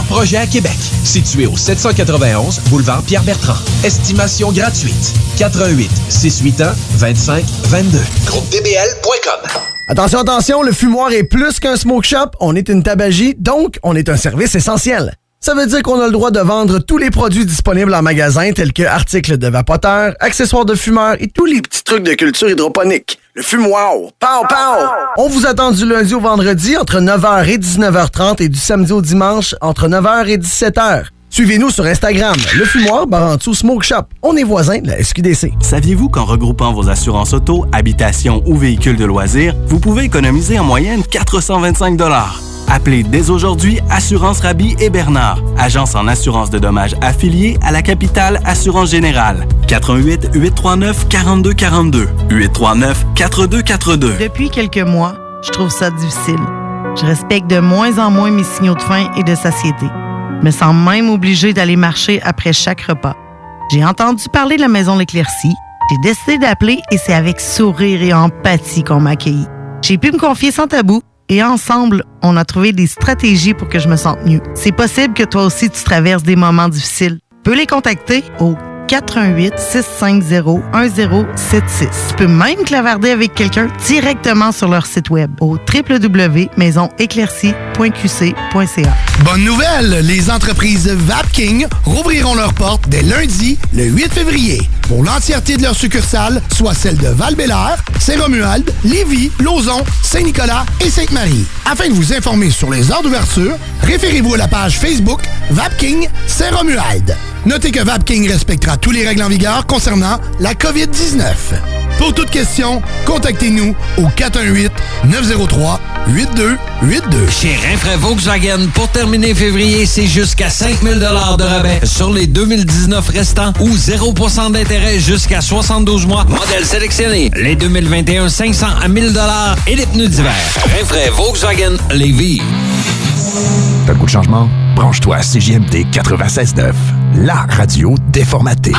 projets à Québec. Situé au 791 boulevard Pierre-Bertrand. Estimation gratuite. 88 681 25 22. GroupeDBL.com Attention, attention, le fumoir est plus qu'un smoke shop, on est une tabagie, donc on est un service essentiel. Ça veut dire qu'on a le droit de vendre tous les produits disponibles en magasin, tels que articles de vapoteurs, accessoires de fumeurs et tous les petits trucs de culture hydroponique. Le fumoir, pow pow! On vous attend du lundi au vendredi entre 9h et 19h30 et du samedi au dimanche entre 9h et 17h. Suivez-nous sur Instagram, le fumoir Barantou Smoke Shop. On est voisins de la SQDC. Saviez-vous qu'en regroupant vos assurances auto, habitation ou véhicules de loisirs, vous pouvez économiser en moyenne 425 Appelez dès aujourd'hui Assurance Rabi et Bernard, agence en assurance de dommages affiliée à la capitale Assurance Générale. 88 839 4242 839 4242. Depuis quelques mois, je trouve ça difficile. Je respecte de moins en moins mes signaux de faim et de satiété. Je me sens même obligée d'aller marcher après chaque repas. J'ai entendu parler de la maison L'Éclaircie. J'ai décidé d'appeler et c'est avec sourire et empathie qu'on m'a accueilli. J'ai pu me confier sans tabou et ensemble, on a trouvé des stratégies pour que je me sente mieux. C'est possible que toi aussi tu traverses des moments difficiles. Tu peux les contacter au 418 650 1076. Tu peux même clavarder avec quelqu'un directement sur leur site web au www.maisonéclaircie.qc.ca. Bonne nouvelle, les entreprises Vapking rouvriront leurs portes dès lundi, le 8 février, pour l'entièreté de leurs succursales, soit celles de val Saint-Romuald, Lévis, Lauson, Saint-Nicolas et Sainte-Marie. Afin de vous informer sur les heures d'ouverture, référez-vous à la page Facebook Vapking Saint-Romuald. Notez que Vapking respectera tous les règles en vigueur concernant la COVID-19. Pour toute question, contactez-nous au 418-903-8282. Chez Rinfraie Volkswagen, pour terminer février, c'est jusqu'à 5000 de rabais sur les 2019 restants ou 0% d'intérêt jusqu'à 72 mois. Modèle sélectionné. Les 2021, 500 à 1000 et les pneus d'hiver. Rinfraie Volkswagen Lévis. T'as le goût de changement? Branche-toi à CJMD 96.9, la radio déformatée.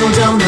But I still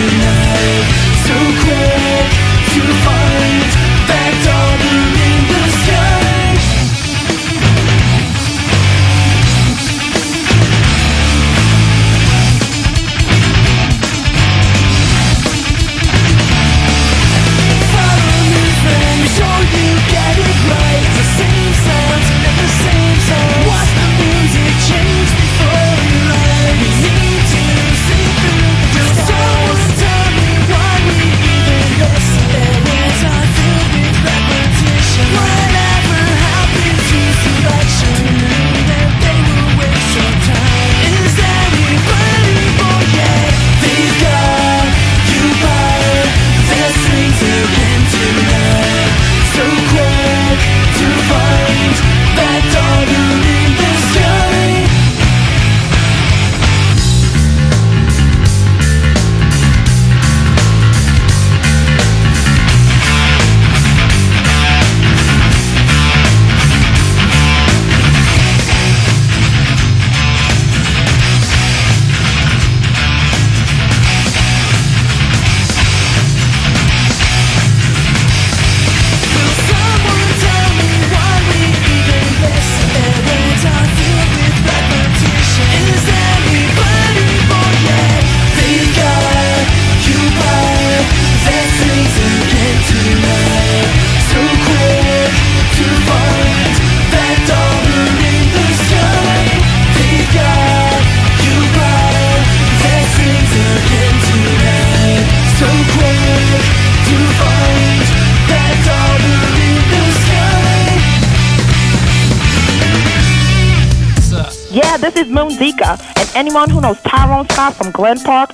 you from Glen Park,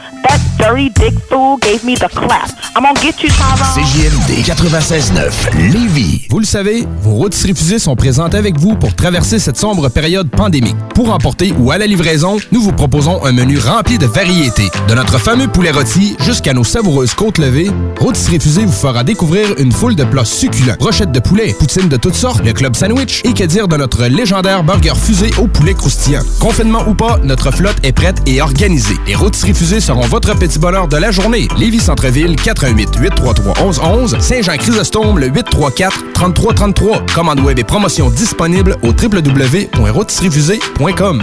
CJMD 96.9 Lévis. Vous le savez, vos rôtisseries fusées sont présentes avec vous pour traverser cette sombre période pandémique. Pour emporter ou à la livraison, nous vous proposons un menu rempli de variétés. De notre fameux poulet rôti jusqu'à nos savoureuses côtes levées, Rôtisserie Fusée vous fera découvrir une foule de plats succulents. Brochettes de poulet, poutines de toutes sortes, le club sandwich et que dire de notre légendaire burger fusée au poulet croustillant. Confinement ou pas, notre flotte est prête et organisée. Les Rôtisseries Fusées seront votre petit bonheur de la journée. Lévis Centreville, 418 833 1111 Saint-Jean-Chrysostome, le 834 3333. Commande web et promotion disponible au www.rôtisseriefusée.com.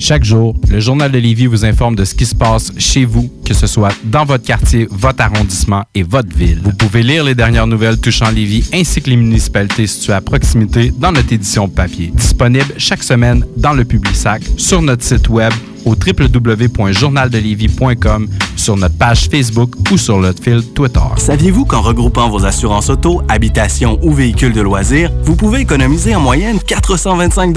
Chaque jour, le Journal de Lévis vous informe de ce qui se passe chez vous, que ce soit dans votre quartier, votre arrondissement et votre ville. Vous pouvez lire les dernières nouvelles touchant Lévis ainsi que les municipalités situées à proximité dans notre édition papier. Disponible chaque semaine dans le Publisac, sur notre site web au www.journaldelévis.com, sur notre page Facebook ou sur notre fil Twitter. Saviez-vous qu'en regroupant vos assurances auto, habitation ou véhicules de loisirs, vous pouvez économiser en moyenne 425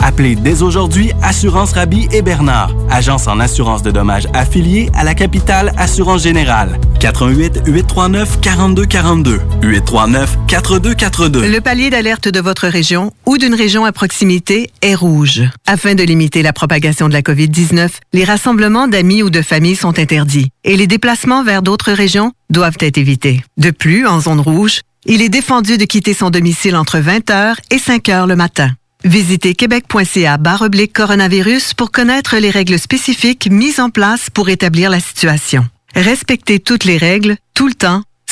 Appelez dès aujourd'hui Assurance Rabi et Bernard, agence en assurance de dommages affiliée à la capitale Assurance Générale. 88 839 4242 839 4242. Le palier d'alerte de votre région ou d'une région à proximité est rouge. Afin de limiter la propagation de la COVID-19, les rassemblements d'amis ou de familles sont interdits et les déplacements vers d'autres régions doivent être évités. De plus, en zone rouge, il est défendu de quitter son domicile entre 20h et 5h le matin. Visitez québec.ca oblique coronavirus pour connaître les règles spécifiques mises en place pour établir la situation. Respectez toutes les règles, tout le temps,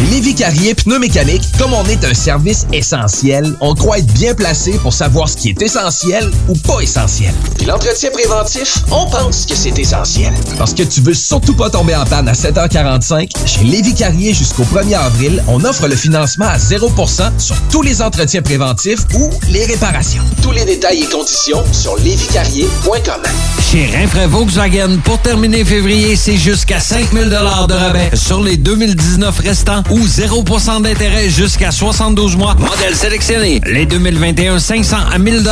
Chez Lévi Carrier Pneumécanique, comme on est un service essentiel, on croit être bien placé pour savoir ce qui est essentiel ou pas essentiel. Puis l'entretien préventif, on pense que c'est essentiel. Parce que tu veux surtout pas tomber en panne à 7h45, chez Lévi Carrier jusqu'au 1er avril, on offre le financement à 0% sur tous les entretiens préventifs ou les réparations. Tous les détails et conditions sur lévicarrier.com. Chez Rinfraie Volkswagen, pour terminer février, c'est jusqu'à 5000 de rabais sur les 2019 restants ou 0% d'intérêt jusqu'à 72 mois. Modèle sélectionné. Les 2021 500 à 1000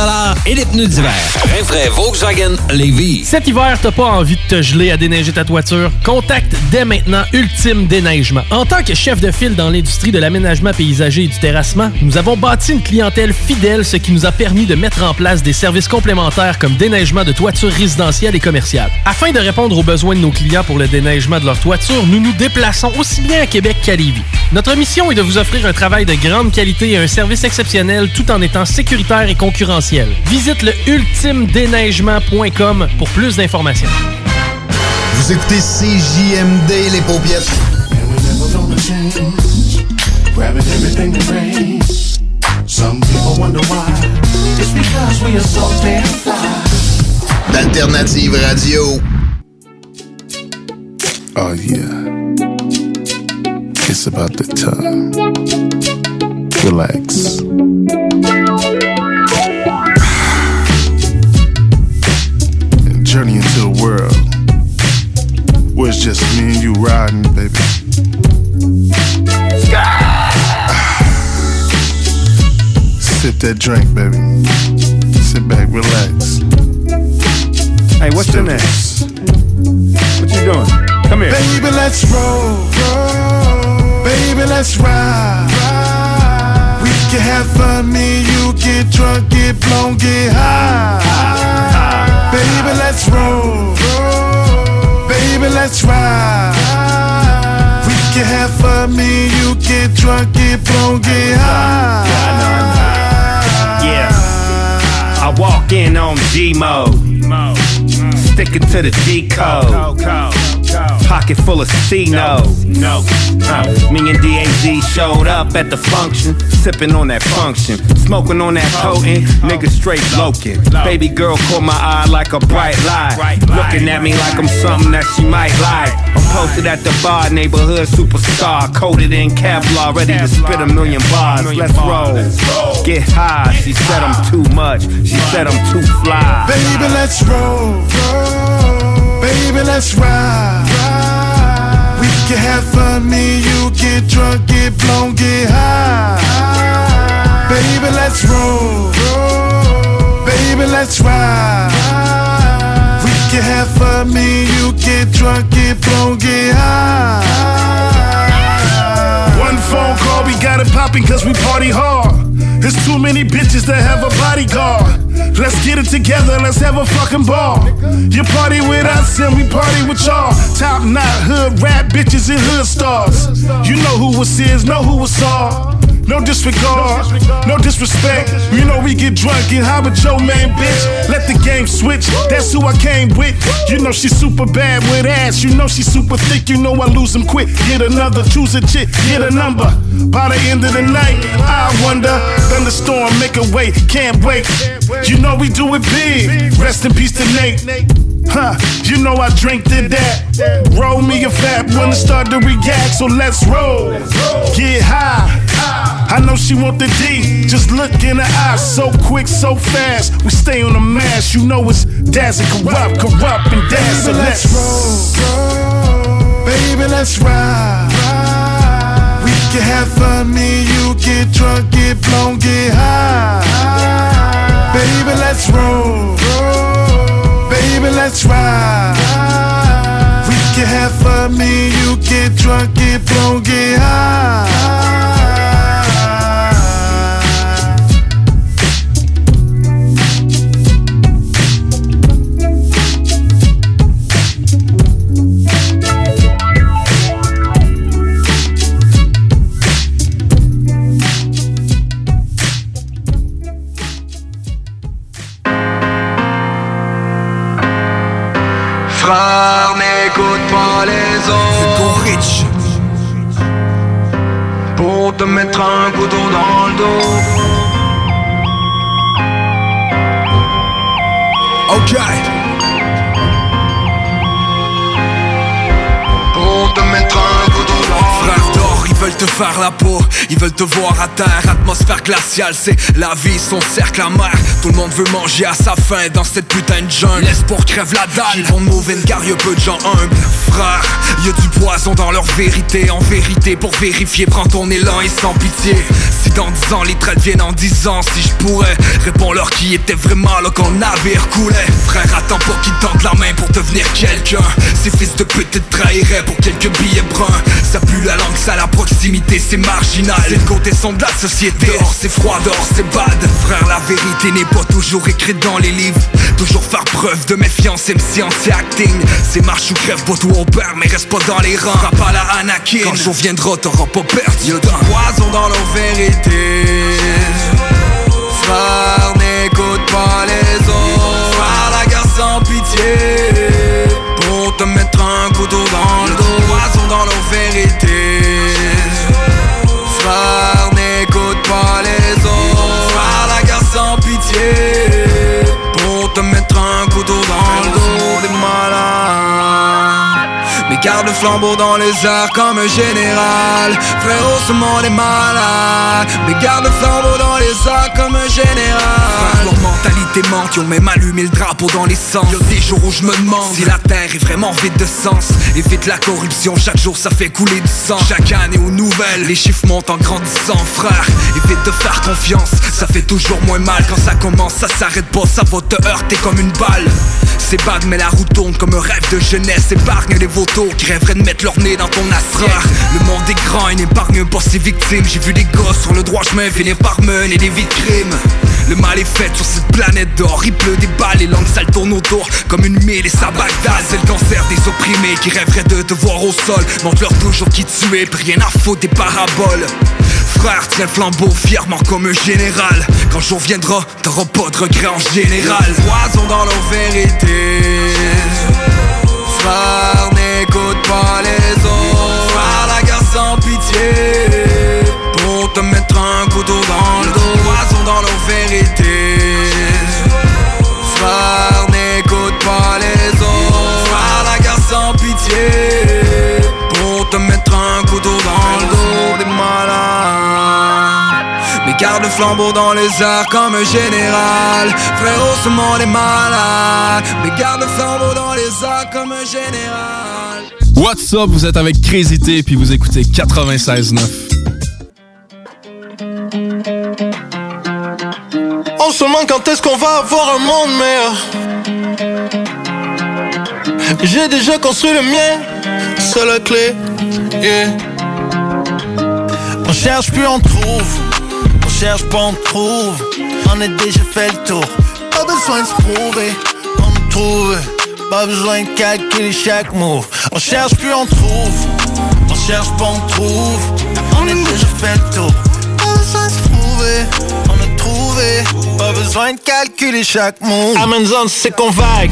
et les pneus d'hiver. Rinfraie Volkswagen Lévis. Cet hiver, t'as pas envie de te geler à déneiger ta toiture? Contacte dès maintenant Ultime Déneigement. En tant que chef de file dans l'industrie de l'aménagement paysager et du terrassement, nous avons bâti une clientèle fidèle, ce qui nous a permis de mettre en place des services complémentaires comme déneigement de toitures résidentielles et commerciales. Afin de répondre aux besoins de nos clients pour le déneigement de leur toiture, nous nous déplaçons aussi bien à Québec qu'à Lévis. Notre mission est de vous offrir un travail de grande qualité et un service exceptionnel tout en étant sécuritaire et concurrentiel. Visite le ultimedéneigement.com pour plus d'informations. Vous écoutez CJMD, les fly. D'Alternative Radio. Oh yeah. It's about the time. Relax. Journey into a world where it's just me and you riding, baby. Sip that drink, baby. Sit back, relax. Hey, what's your name? What you doing? Come here. Baby, let's roll, roll. Baby, let's ride. We can have fun, me and you get drunk, get blown, get high. Baby, let's roll. Baby, let's ride. We can have fun, me and you get drunk, get blown, get high. Yeah. I walk in on G mode. Sticking to the D code. Pocket full of C no. No. Uh, me and DAZ showed up at the function. Sipping on that function. Smoking on that potent. Nigga straight loking. Baby girl caught my eye like a bright light. Looking at me like I'm something that she might like. I'm posted at the bar, neighborhood superstar. Coated in Kevlar, ready to spit a million bars. Let's roll. Get high. She said I'm too much. She said I'm too fly. Baby, let's roll. Baby, let's ride. We can have fun, me you get drunk, get blown, get high. Baby, let's roll. Baby, let's ride. We can have fun, me you get drunk, get blown, get high. One phone call, we got it popping cause we party hard. There's too many bitches that have a bodyguard. Let's get it together, let's have a fucking ball. You party with us and we party with y'all. Top knot, hood rap bitches and hood stars. You know who was is, know who was all. No disregard, no disrespect. You know we get drunk and how with your man, bitch. Let the game switch, that's who I came with. You know she's super bad with ass. You know she's super thick, you know I lose them quick. Get another, choose a chick, get a number. By the end of the night, I wonder. Thunderstorm, make a way, can't wait. You know we do it big. Rest in peace to Nate. Huh, you know I drink to that. Roll me a fat when it start to react, so let's roll. Get high. I know she want the D. Just look in her eyes, so quick, so fast. We stay on the mash, you know it's dazzling, corrupt, corrupt, and Baby, let's roll. Baby, let's ride. We can have fun, me you get drunk, get blown, get high. Baby, let's roll. Baby, let's ride. We can have fun, me you get drunk, get blown, get high. Te mettre un couteau dans le dos. Ok. Pour te mettre un couteau veulent te faire la peau, ils veulent te voir à terre, atmosphère glaciale, c'est la vie, son cercle amer. Tout le monde veut manger à sa faim dans cette putain de jungle. L'espoir crève la dalle, ils vont in car y'a peu de gens humbles. Frère, y'a du poison dans leur vérité, en vérité, pour vérifier, prends ton élan et sans pitié. Si dans 10 ans les traites viennent en 10 ans, si je pourrais, réponds-leur qui était vraiment là quand navire coulait. Frère, attends pas qu'ils tendent la main pour devenir quelqu'un. Ces fils de pute te trahiraient pour quelques billets bruns. Ça pue la langue, ça la proximité, c'est marginal. C'est le côté sombre de la société. Dehors c'est froid, dehors c'est bad. Frère, la vérité n'est pas toujours écrite dans les livres. Toujours faire preuve de méfiance, MC anti-acting. C'est marche ou crève, pas tout on perd, mais reste pas dans les rangs. Frappe à la Anakin. Quand le jour viendra, t'auras pas perdu. Y'a d'un poison dans leur vérité. Frère, n'écoute pas les autres. Frère, la guerre sans pitié. Garde le flambeau dans les airs comme un général. Frérot, ce monde est malade Mais garde le flambeau dans les airs comme un général. Leur mentalité manque, ils ont même allumé le drapeau dans les sens. Y'a des jours où je me demande si la terre est vraiment vide de sens. Évite la corruption, chaque jour ça fait couler du sang. Chaque année aux nouvelles, les chiffres montent en grandissant frère. Évite de faire confiance, ça fait toujours moins mal. Quand ça commence, ça s'arrête pas, ça va te heurter comme une balle. C'est bad mais la roue tourne comme un rêve de jeunesse. Épargne les vautours qui rêveraient de mettre leur nez dans ton asrar Le monde est grand et n'épargne pas ses victimes. J'ai vu des gosses sur le droit chemin finir par mener des vies de crime le mal est fait sur cette planète d'or. Il pleut des balles et langues sales tournent autour. Comme une mille et ça Bagdad C'est le cancer des opprimés qui rêveraient de te voir au sol. Montre-leur toujours qui tu es, rien à foutre des paraboles. Frère, tiens le flambeau fièrement comme un général. Quand jour viendra, t'auras pas de regret en général. Poison dans leur vérité N'écoute pas les autres. Frère, la guerre sans pitié Pour te mettre un couteau dans le dos. Dans leur flambeau dans les airs comme un général Frérot, ce monde est malade Mais garde le flambeau dans les airs comme un général What's up, vous êtes avec Crazy T puis vous écoutez 96.9. On se demande quand est-ce qu'on va avoir un monde meilleur? J'ai déjà construit le mien, c'est la clé. Yeah. On cherche puis on trouve. Cherche pas on trouve. On a déjà fait le tour. Pas besoin de se prouver. On trouve. Pas besoin de calculer chaque move. On cherche puis on trouve. On cherche pas on trouve. On a déjà fait le tour. Pas besoin de se prouver. On a trouvé. Pas besoin de calculer chaque move. Amazon, c'est qu'on vague.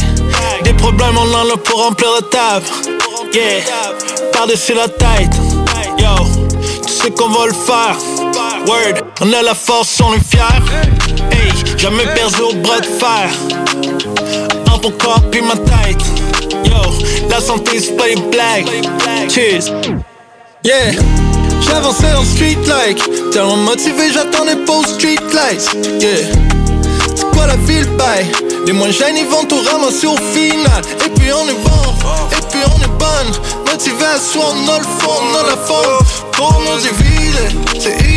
Des problèmes, on en a pour remplir la table. Yeah. Par-dessus la tête. Yo. Tu sais qu'on va le faire. On a la force, on est fiers. Hey. Jamais perdu au bras de fer. En ton corps puis ma tête. Yo. La santé, c'est pas une blague. Cheers. Yeah. J'avançais le street like Tellement motivé, j'attendais aux street lights Yeah C'est quoi la ville bail Les moins jeunes ils vont tout ramasser au final Et puis on est bon, et puis on est bonne Motivé à soi, on a le fond, on a la forme Pour nous diviser, c'est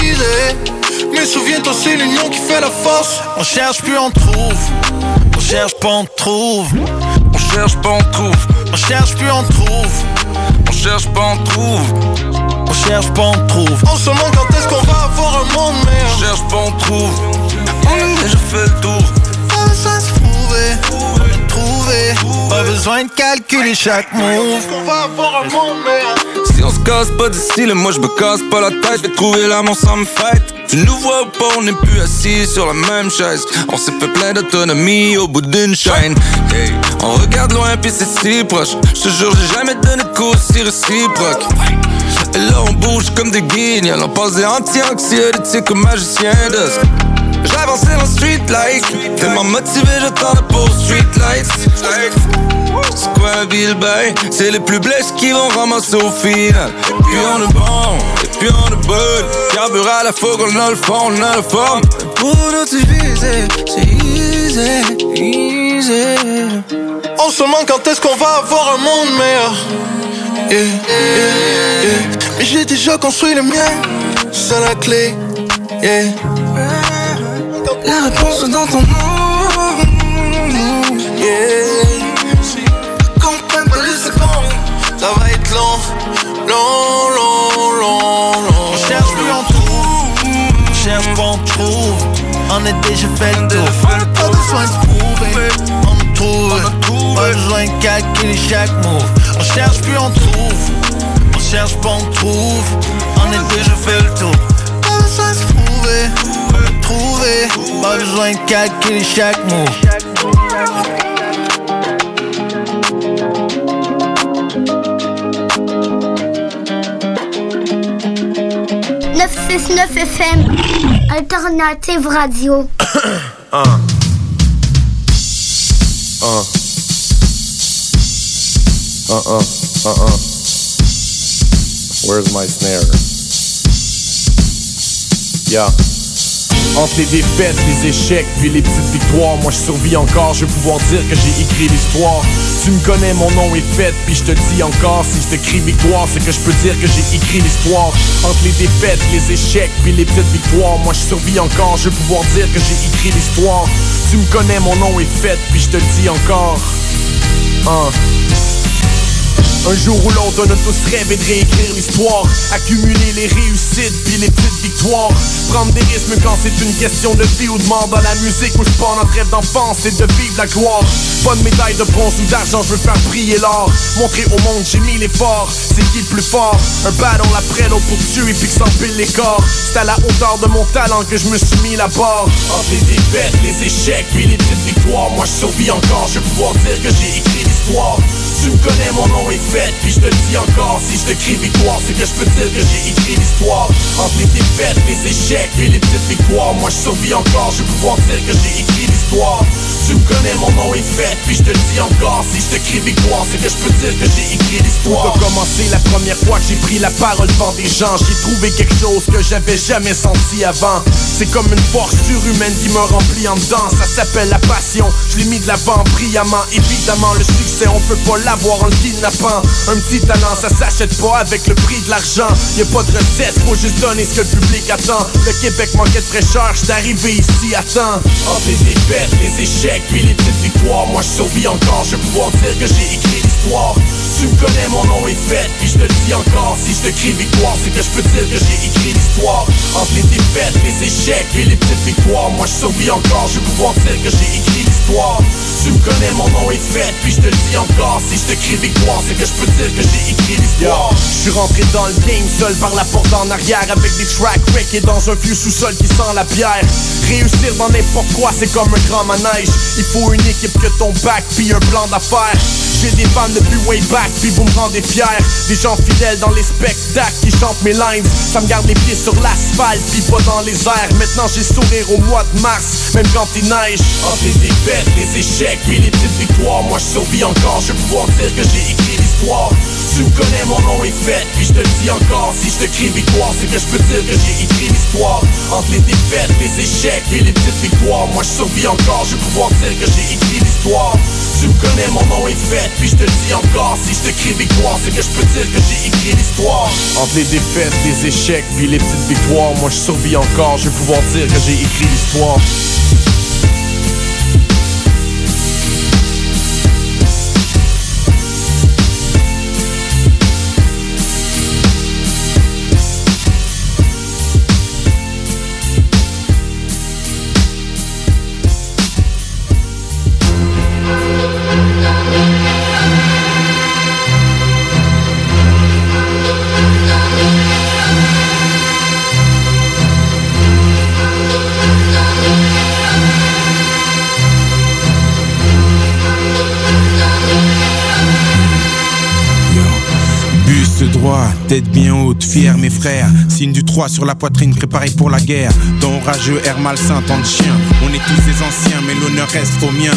Mais souviens-toi c'est l'union qui fait la force On cherche puis on trouve On cherche pas on trouve On cherche pas on trouve On cherche puis on trouve On cherche pas on trouve on cherche pas, on trouve. On se demande quand est-ce qu'on va avoir un monde meilleur? On cherche pas, on trouve. On a déjà fait le tour. Besoin de se. Trouvé. Pas besoin de calculer chaque move. On va avoir un meilleur. Si on se casse pas de style, moi je me casse pas la tête. Je vais trouver l'amour sans me fight. Tu nous vois pas, on n'est plus assis sur la même chaise. On s'est fait plein d'autonomie au bout d'une chaîne. Hey, on regarde loin puis c'est si proche. Je te jure, j'ai jamais donné de cours si réciproque. Et là on bouge comme des guignols On passe des anti-anxiolytiques comme magicien d'os J'avançais dans street like Tellement motivé j'attendais pas aux street lights un ville bail C'est les plus blesses qui vont ramasser au final Et puis on est bon, et puis on est bon Carburant à la fougue, on a le fond, on a la forme Pour nous diviser, c'est easy, easy On se demande quand est-ce qu'on va avoir un monde meilleur? Yeah, yeah, yeah. Mais j'ai déjà construit le mien, c'est la clé. Yeah. La réponse dans ton nom. Yeah. Comprends pas les secondes, ça va être long, long, long, long, long. On cherche plus on trouve, on cherche pas on trouve. On a déjà fait le tour, pas besoin de se prouver. On trouve, pas besoin de calculer chaque move. On cherche puis on trouve, on cherche pas on trouve. On a déjà fait le tour, pas besoin de. Trouver, pas besoin de calculer chaque move. 969 FM, Alternative Radio. Uh. Uh. Uh-uh. Uh-uh. Where's my snare? Yeah. Entre les défaites, les échecs, puis les petites victoires, moi je survis encore, je vais pouvoir dire que j'ai écrit l'histoire. Tu me connais, mon nom est fait, puis je te dis encore, si je te crie victoire, c'est que je peux dire que j'ai écrit l'histoire. Entre les défaites, les échecs, puis les petites victoires, moi je survis encore, je vais pouvoir dire que j'ai écrit l'histoire. Tu me connais, mon nom est fait, puis je te dis encore. Un jour ou l'autre, on a tous rêvé de réécrire l'histoire. Accumuler les réussites puis les petites victoires. Prendre des risques quand c'est une question de vie ou de mort dans la musique où je prends notre rêve d'enfance, c'est de vivre la gloire. Pas de médaille de bronze ou d'argent, je veux faire briller l'or. Montrer au monde, j'ai mis l'effort. C'est qui le plus fort? Un battle après l'autre pour tuer puis que s'empile les corps. C'est à la hauteur de mon talent que je me suis mis la barre. Entre les défaites, les échecs puis les petites victoires, moi je survis encore. Je vais pouvoir dire que j'ai écrit l'histoire. Tu me connais, mon nom est fait, puis je te dis encore Si je te crie victoire, c'est que je peux dire que j'ai écrit l'histoire. Entre les défaites, les échecs et les petites victoires Moi je survis encore, je vais pouvoir dire que j'ai écrit l'histoire tu me connais, mon nom est fait, puis je te dis encore. Si je te crie victoire, c'est que je peux dire que j'ai écrit l'histoire. Tout a commencé la première fois que j'ai pris la parole devant des gens. J'ai trouvé quelque chose que j'avais jamais senti avant. C'est comme une force surhumaine qui me remplit en dedans. Ça s'appelle la passion, je l'ai mis de l'avant brillamment. Évidemment, le succès, on peut pas l'avoir en le kidnappant. Un petit talent, ça s'achète pas avec le prix de l'argent. Y'a pas de recette, faut juste donner ce que le public attend. Le Québec manquait de fraîcheur, j'suis arrivé ici à temps. Entre les défaites, les échecs puis les petites victoires Moi je survis encore, je vais pouvoir dire que j'ai écrit l'histoire Tu me connais, mon nom est fait, puis je te le dis encore Si je te crie victoire, c'est que je peux dire que j'ai écrit l'histoire. Entre les défaites, les échecs et les petites victoires Moi je survis encore, je vais pouvoir dire que j'ai écrit l'histoire. Tu me connais, mon nom est fait, puis je te le dis encore Si je te crie victoire, c'est que je peux dire que j'ai écrit l'histoire. Je suis rentré dans le game seul par la porte en arrière Avec des tracks et dans un vieux sous-sol qui sent la bière. Réussir dans n'importe quoi, c'est comme un grand manège. Il faut une équipe que ton bac puis un plan d'affaires J'ai des fans depuis way back puis vous me rendez fier. Des gens fidèles dans les spectacles qui chantent mes lines. Ça me garde les pieds sur l'asphalte puis pas dans les airs. Maintenant j'ai sourire au mois de mars même quand il neige. Entre les défaites, les échecs puis les petites victoires. Moi je survis encore, je vais pouvoir dire que j'ai écrit l'histoire. Tu me connais, mon nom est fait, puis je te dis encore. Si je te crie victoire, c'est que je peux dire que j'ai écrit l'histoire Entre les défaites, les échecs et les petites victoires. Moi je survis encore, je vais pouvoir dire que j'ai écrit l'histoire. Tu me connais, mon nom est fait, puis je te le dis encore. Si je te crie victoire, c'est que je peux dire que j'ai écrit l'histoire. Entre les défaites, les échecs, puis les petites victoires. Moi je survis encore, je vais pouvoir dire que j'ai écrit l'histoire frères. Signe du 3 sur la poitrine, préparé pour la guerre. Dans orageux, air malsain, tant de chiens. On est tous des anciens, mais l'honneur reste au mien.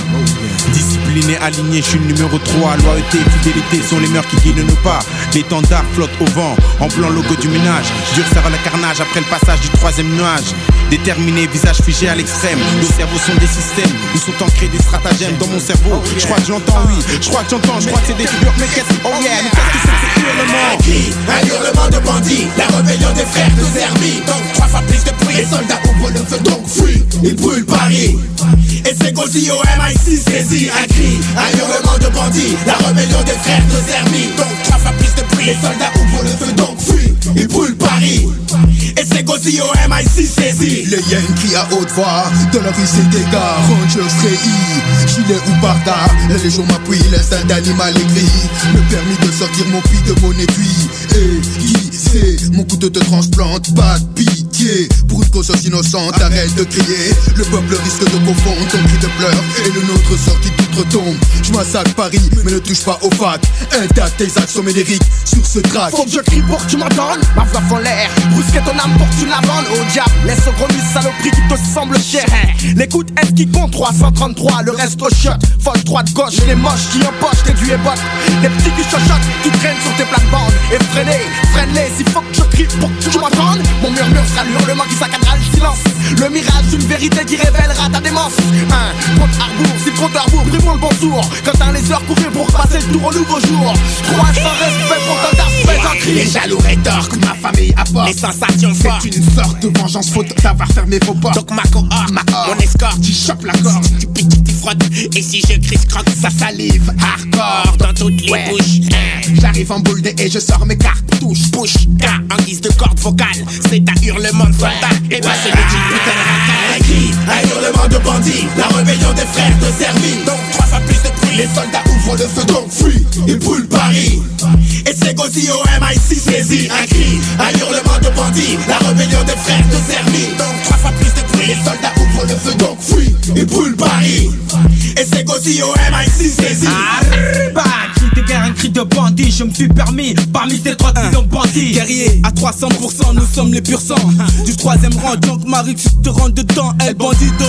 Discipliné, aligné, je suis le numéro 3. Loyauté, fidélité sont les mœurs qui guident nos pas. L'étendard flotte au vent, en blanc logo du ménage. Dur sera le carnage après le passage du troisième nuage. Déterminé, visage figé à l'extrême. Nos cerveaux sont des systèmes où sont ancrés des stratagèmes dans mon cerveau. Je crois que j'entends, oui. Je crois que j'entends, je crois que c'est des figures. Mais qu'est-ce oh yeah, mais qu'est-ce que c'est que ce hurlement? Un hurlement de bandits, la rébellion des frères de Zerbi. Donc trois fois plus de bruit, les soldats ouvrent le feu, donc fuient, ils brûlent Paris. Et c'est Gozi au MI6 saisit un cri, un hurlement de bandits, la rébellion des frères de Zerbi. Donc trois fois plus de bruit, les soldats ouvrent le feu, donc fuient, ils brûlent Paris. Et c'est Gozi au MI6 saisit. Les Yankees à haute voix, dans la rue c'est des gars, Rangers Frey, gilet ou Barda, la légion m'appuie, l'instinct d'animal aigri, me permis de sortir mon puits de mon étui. Et qui mon couteau te transplante, pas de pitié. Pour une conscience innocente, arrête de crier. Le peuple risque de confondre ton cri de pleurs et le nôtre sorti d'outre-tombe. Je massacre Paris, mais ne touche pas au fac. Intact tes actes sont médériques sur ce track. Faut que je crie pour que tu m'entends ma voix en l'air. Brusquer ton âme pour que tu la vendes au diable. Laisse au gros saloperie qui te semble cher. L'écoute est qui compte 333, le reste au shot. Folle droite gauche, les moches qui empochent tes et bottes. Les petits qui chuchotent, qui traînent sur tes plates-bandes. Et freine freine-les, s'il faut que je crie pour que tu m'entendes. Mon murmure sera l'hurlement qui saccadera le silence. Le mirage d'une vérité qui révélera ta démence. Un compte Arbour, si le compte brûle le bon tour. Quand t'as les heures courir pour passer le tour au nouveau jour. Trois sans respect pour ton respect en cri. Les jaloux rétorquent, ma famille apporte. des sensations fortes. C'est une sorte de vengeance faute d'avoir fermé vos portes. Donc ma cohorte, mon escorte, tu chopes la corde. Tu piques, tu frottes. Et si je crise, croque, ça salive. Hardcore dans toutes les Ouais. bouches. Hein. J'arrive en boule de et je sors mes cartes touche. Push, en guise de corde vocale. C'est un hurlement de soldat. Et c'est le type putain de racaille. Un cri, un hurlement de bandits, la rébellion des frères de Servi. Donc trois fois plus de bruit. Les soldats ouvrent le feu, donc fuis, ils brûlent Paris. Et c'est Gozi au MI6 Saisis un cri, un hurlement de bandits, la rébellion des frères de Servi. Donc trois fois plus de bruit. Les soldats ouvrent le feu, donc fuis, ils brûlent Paris. Et c'est Gozi au MI6 Saisis. Cri de guerre, un cri de bandit, je me suis permis parmi ces 3 millions de bandits. Guerrier, à 300%, nous sommes les purs sangs. Du troisième rang, donc Marie, tu te rends dedans, El Bandito.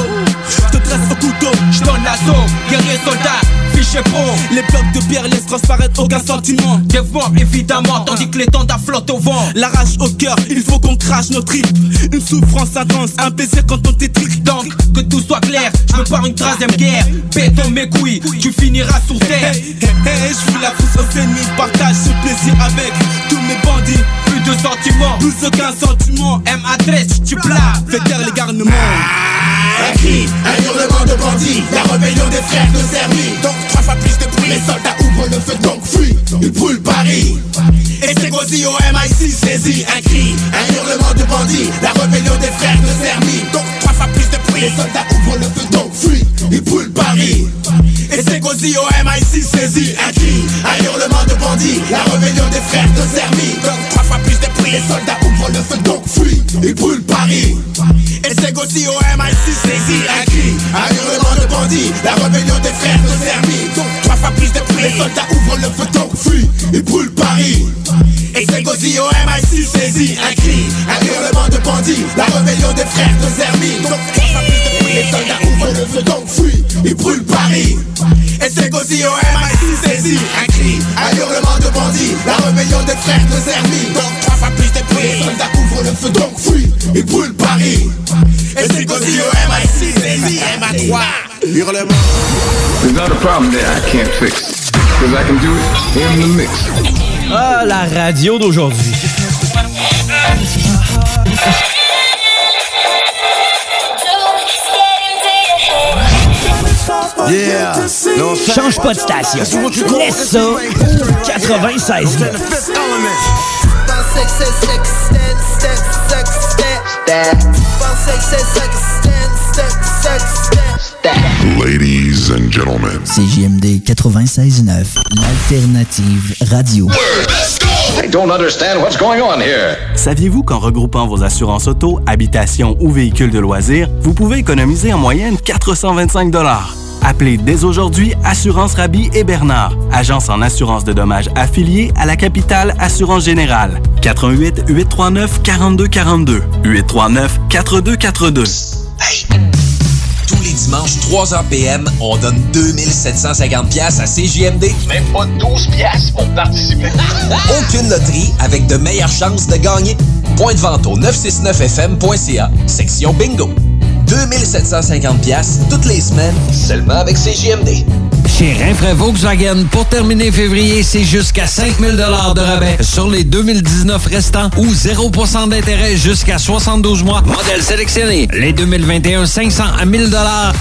Je te tresse au couteau, Je donne l'assaut, guerrier soldat, fiché pro. les blocs de pierre laissent transparaître aucun sentiment. Dévore évidemment, tandis que les tendres flottent au vent. La rage au cœur, il faut qu'on crache nos tripes. Une souffrance intense, un plaisir quand on t'étrique. Donc, que tout soit clair, je me pars une troisième guerre. Béton mes couilles, tu finiras sous terre. Hey, hey, hey, je fous la frousse aux ennemis, partage ce plaisir avec tous mes bandits. Plus de sentiments, Plus aucun sentiment, M adresse, tu plaques. fais taire les garnements. Un cri, un hurlement de bandits, la rébellion des frères de Servi. Donc trois fois plus de. Les soldats ouvrent le feu, donc fuis, ils brûlent Paris. Et c'est Gozi au MI6 Saisis un cri, un hurlement de bandits, la rébellion des frères de Servi. Donc trois fois plus de bruit. Les soldats ouvrent le feu, donc fuis, ils brûlent Paris. Et c'est Gozi au MI6 Saisis un cri, un hurlement de bandits, la rébellion des frères de Servi. Donc trois fois plus de bruit. Les soldats ouvrent le feu, donc fuis, ils brûlent Paris. Et c'est Gozi au MI6 Saisis un cri, un hurlement de bandits, la rébellion des frères de Servi. Donc trois fois Les soldats ouvrent le feu, donc fuis, ils brûlent Paris. Et c'est Gozi au MI6 Saisis un cri, un hurlement de bandits, la rébellion des frères de Servi. Donc plus de bruit. Les soldats ouvrent le feu, donc fuis, ils brûlent Paris. Et c'est Gozi au MI6 Saisis un cri, un hurlement de bandits, la rébellion des frères de Servi. Donc trois fois plus de Les bruit. soldats ouvrent le feu, donc fuis, ils brûlent Paris. Et c'est Gozi au MI6 Saisis MA3 Hurlement. There's not a problem that I can't fix. Because I can do it in the mix. Ah, la radio d'aujourd'hui. Yeah. Change pas de station. Laisse ça au 96 Ladies and gentlemen. CJMD 96.9, l'alternative radio. I don't understand what's going on here. Saviez-vous qu'en regroupant vos assurances auto, habitation ou véhicules de loisirs, vous pouvez économiser en moyenne 425 Appelez dès aujourd'hui Assurance Rabi et Bernard, agence en assurance de dommages affiliée à la capitale Assurance Générale. 88 839 4242 839 4242. Tous les dimanches, 3h PM, on donne 2750 pièces à CJMD. Même pas 12 piastres pour participer. Aucune loterie avec de meilleures chances de gagner. Point de vente au 969fm.ca, section bingo. 2750 pièces toutes les semaines, seulement avec CJMD. Chez Rinfraie Volkswagen, pour terminer février, c'est jusqu'à 5000 de rabais sur les 2019 restants ou 0% d'intérêt jusqu'à 72 mois. Modèle sélectionné. Les 2021, 500 à 1000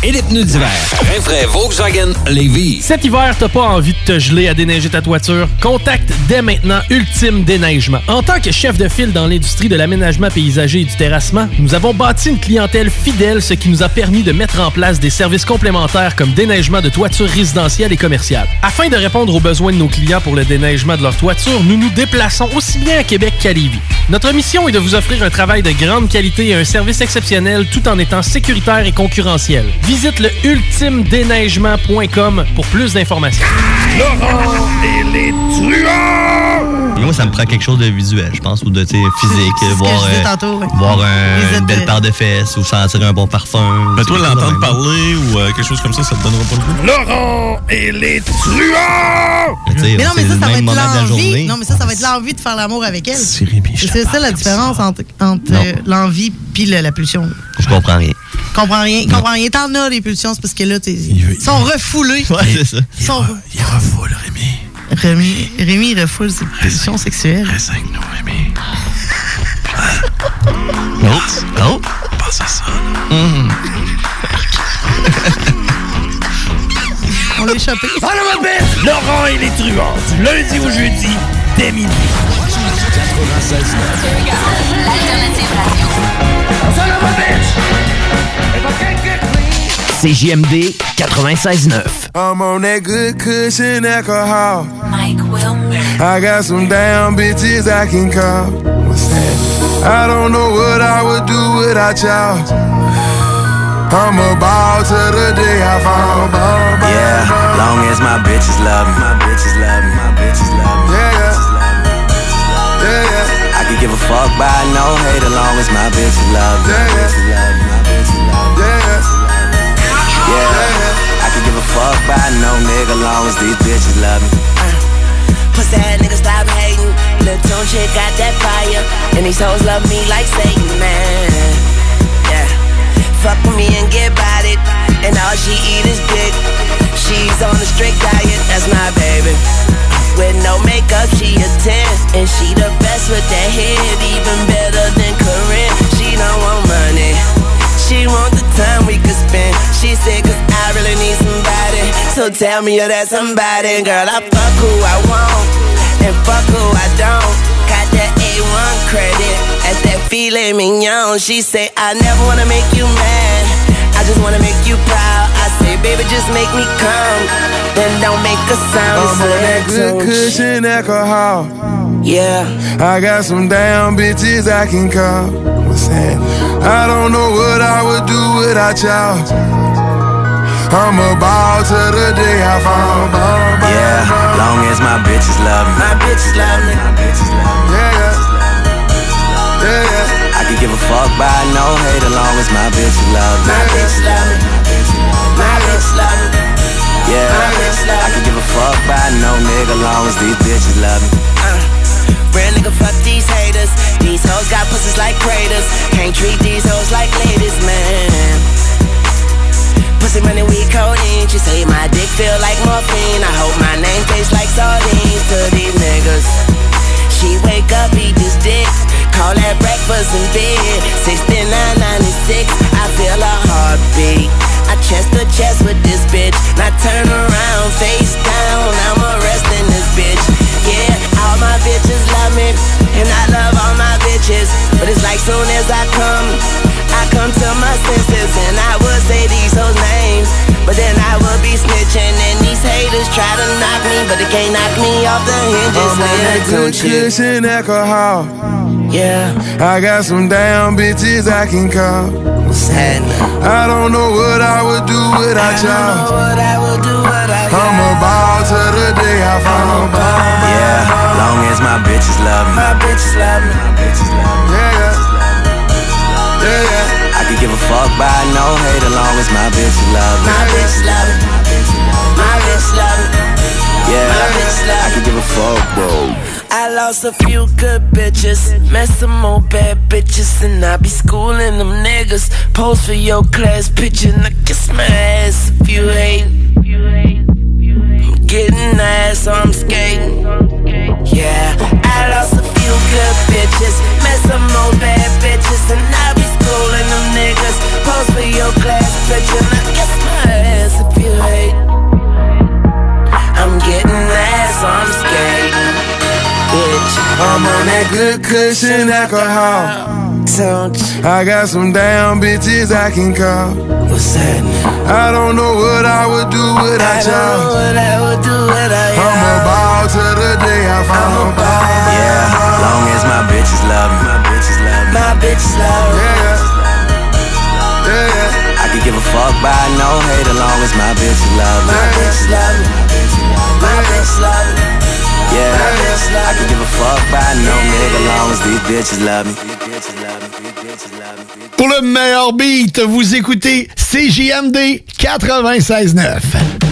et les pneus d'hiver. Rinfraie Volkswagen Lévis. Cet hiver, t'as pas envie de te geler à déneiger ta toiture? Contacte dès maintenant Ultime Déneigement. En tant que chef de file dans l'industrie de l'aménagement paysager et du terrassement, nous avons bâti une clientèle fidèle, ce qui nous a permis de mettre en place des services complémentaires comme déneigement de toitures résidentielles et commerciales. Afin de répondre aux besoins de nos clients pour le déneigement de leur toiture, nous nous déplaçons aussi bien à Québec qu'à Lévis. Notre mission est de vous offrir un travail de grande qualité et un service exceptionnel tout en étant sécuritaire et concurrentiel. Visite le ultimedéneigement.com pour plus d'informations. Moi, ça me prend quelque chose de visuel, je pense, ou de physique. Voir euh, tantôt, ouais. voir un- une belle paire de fesses ou sentir un bon parfum. Mais toi, l'entendre parler ou euh, quelque chose comme ça, ça te donnera pas le goût? Laurent et les truands! Mais non, mais ça, ça va être l'envie. Non, mais ça, ça va être l'envie de faire l'amour avec elle. C'est ça la différence entre, euh, l'envie puis la pulsion. Je comprends rien. Comprends rien. Comprends rien. T'en as les pulsions, c'est parce que là, t'es- ils sont refoulés. Ouais, c'est ça. Ils sont Il refoule, Rémi. Rémi, refoule ses pulsions sexuelles. Reste avec nous, Rémi. Oh, oh. Pense à ça. Mhm. On l'a échappé. Allô, ma belle! Laurent et les truands, du lundi au jeudi, dès minuit. 96 CJMD 96.9. I'm on that good cushion alcohol. Mike Wilmer. I got some damn bitches I can call. What's that? I don't know what I would do without y'all. I'm a ball to the day I fall. Ball, ball, Yeah, ball. long as my bitches love me, my bitches love me, my bitches love me. Yeah, yeah. Yeah, yeah. I could give a fuck by no hate as long as my bitches love me, my bitches Yeah, I could give a fuck by no nigga long as these bitches love me. Uh, pussy ass nigga stop hating. Lil' Tune chick got that fire. And these hoes love me like Satan, man. Yeah. Fuck with me and get about it. And all she eat is dick. She's on a strict diet, that's my baby. With no makeup, she a 10. And she the best with that head, even better than Corinne. She don't want money. She want the time we could spend. She said, cause I really need somebody. So tell me you're that somebody. Girl, I fuck who I want. And fuck who I don't. Got that A1 credit. As that filet mignon. She say, I never wanna make you mad. I just wanna make you proud. I say, baby, just make me come. Then don't make a sound. I'm on that good cushion alcohol. Yeah. I got some damn bitches I can call. What's that? I don't know what I would do without y'all. I'm a ball to the day I fall. Ball, ball, Yeah, ball. long as my bitches love me, My bitches love me. my bitches love me. Yeah, yeah. Yeah, yeah. I could give a fuck by no hate as long as my bitches love me. My bitches love me. My bitches love me. Yeah, I could give a fuck by no nigga long as these bitches love me. Real nigga, fuck these haters. These hoes got pussies like craters. Can't treat these hoes like ladies, man. Pussy money, we codeine. She say my dick feel like morphine. I hope my name tastes like sardines to these niggas. She wake up, eat this dick. Call that breakfast in bed. 6996, I feel a heartbeat. I chest to chest with this bitch. Now turn around, face down. I'm arresting this bitch. Yeah, all my bitches love me. And I love all my bitches. But it's like soon as I come, I come to my senses. And I would say these hoes names. But then I would be snitching. And haters try to knock me. But they can't knock me off the hinges. I'm on that good cushion alcohol. Yeah. I got some damn bitches I can call. What's happening? I don't know what I would do without y'all. What I will do, what I I'm a ball to the day I fall. Yeah, long as my bitches love me, My bitches love me. my bitches love me. Yeah, yeah. Yeah, yeah. I could give a fuck by no hate as long as my bitches love me. My bitches love me. Yeah, My bitches love I could give a fuck, bro. I lost a few good bitches, met some more bad bitches, and I be schooling them niggas. Pose for your class picture, and I kiss my ass if you hate. I'm getting ass, so I'm skating. Yeah, I lost a few good bitches, met some more bad bitches, and I be schooling them niggas. Pose for your class picture, and I kiss my ass I'm on that good cushion alcohol. I got some damn bitches I can call. What's happening? I don't know what I would do I without don't know y'all. what I would do without I'm a ball to the day I fall. Yeah, long as my bitches love me, my bitches love me. My bitches love me. Yeah, yeah. Yeah, yeah. I could give a fuck by no hate as long as my bitches love me. My bitches love me. My bitches love me. Pour le meilleur beat, vous écoutez CJMD 96.9.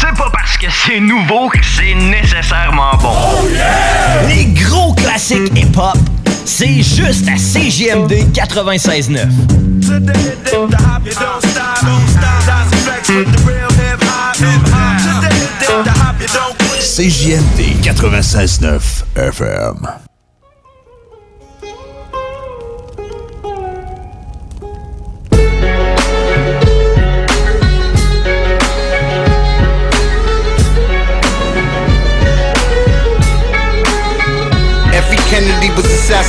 C'est pas parce que c'est nouveau que c'est nécessairement bon. Les gros classiques hip-hop, c'est juste à CJMD 96.9. CJMD 96.9 FM.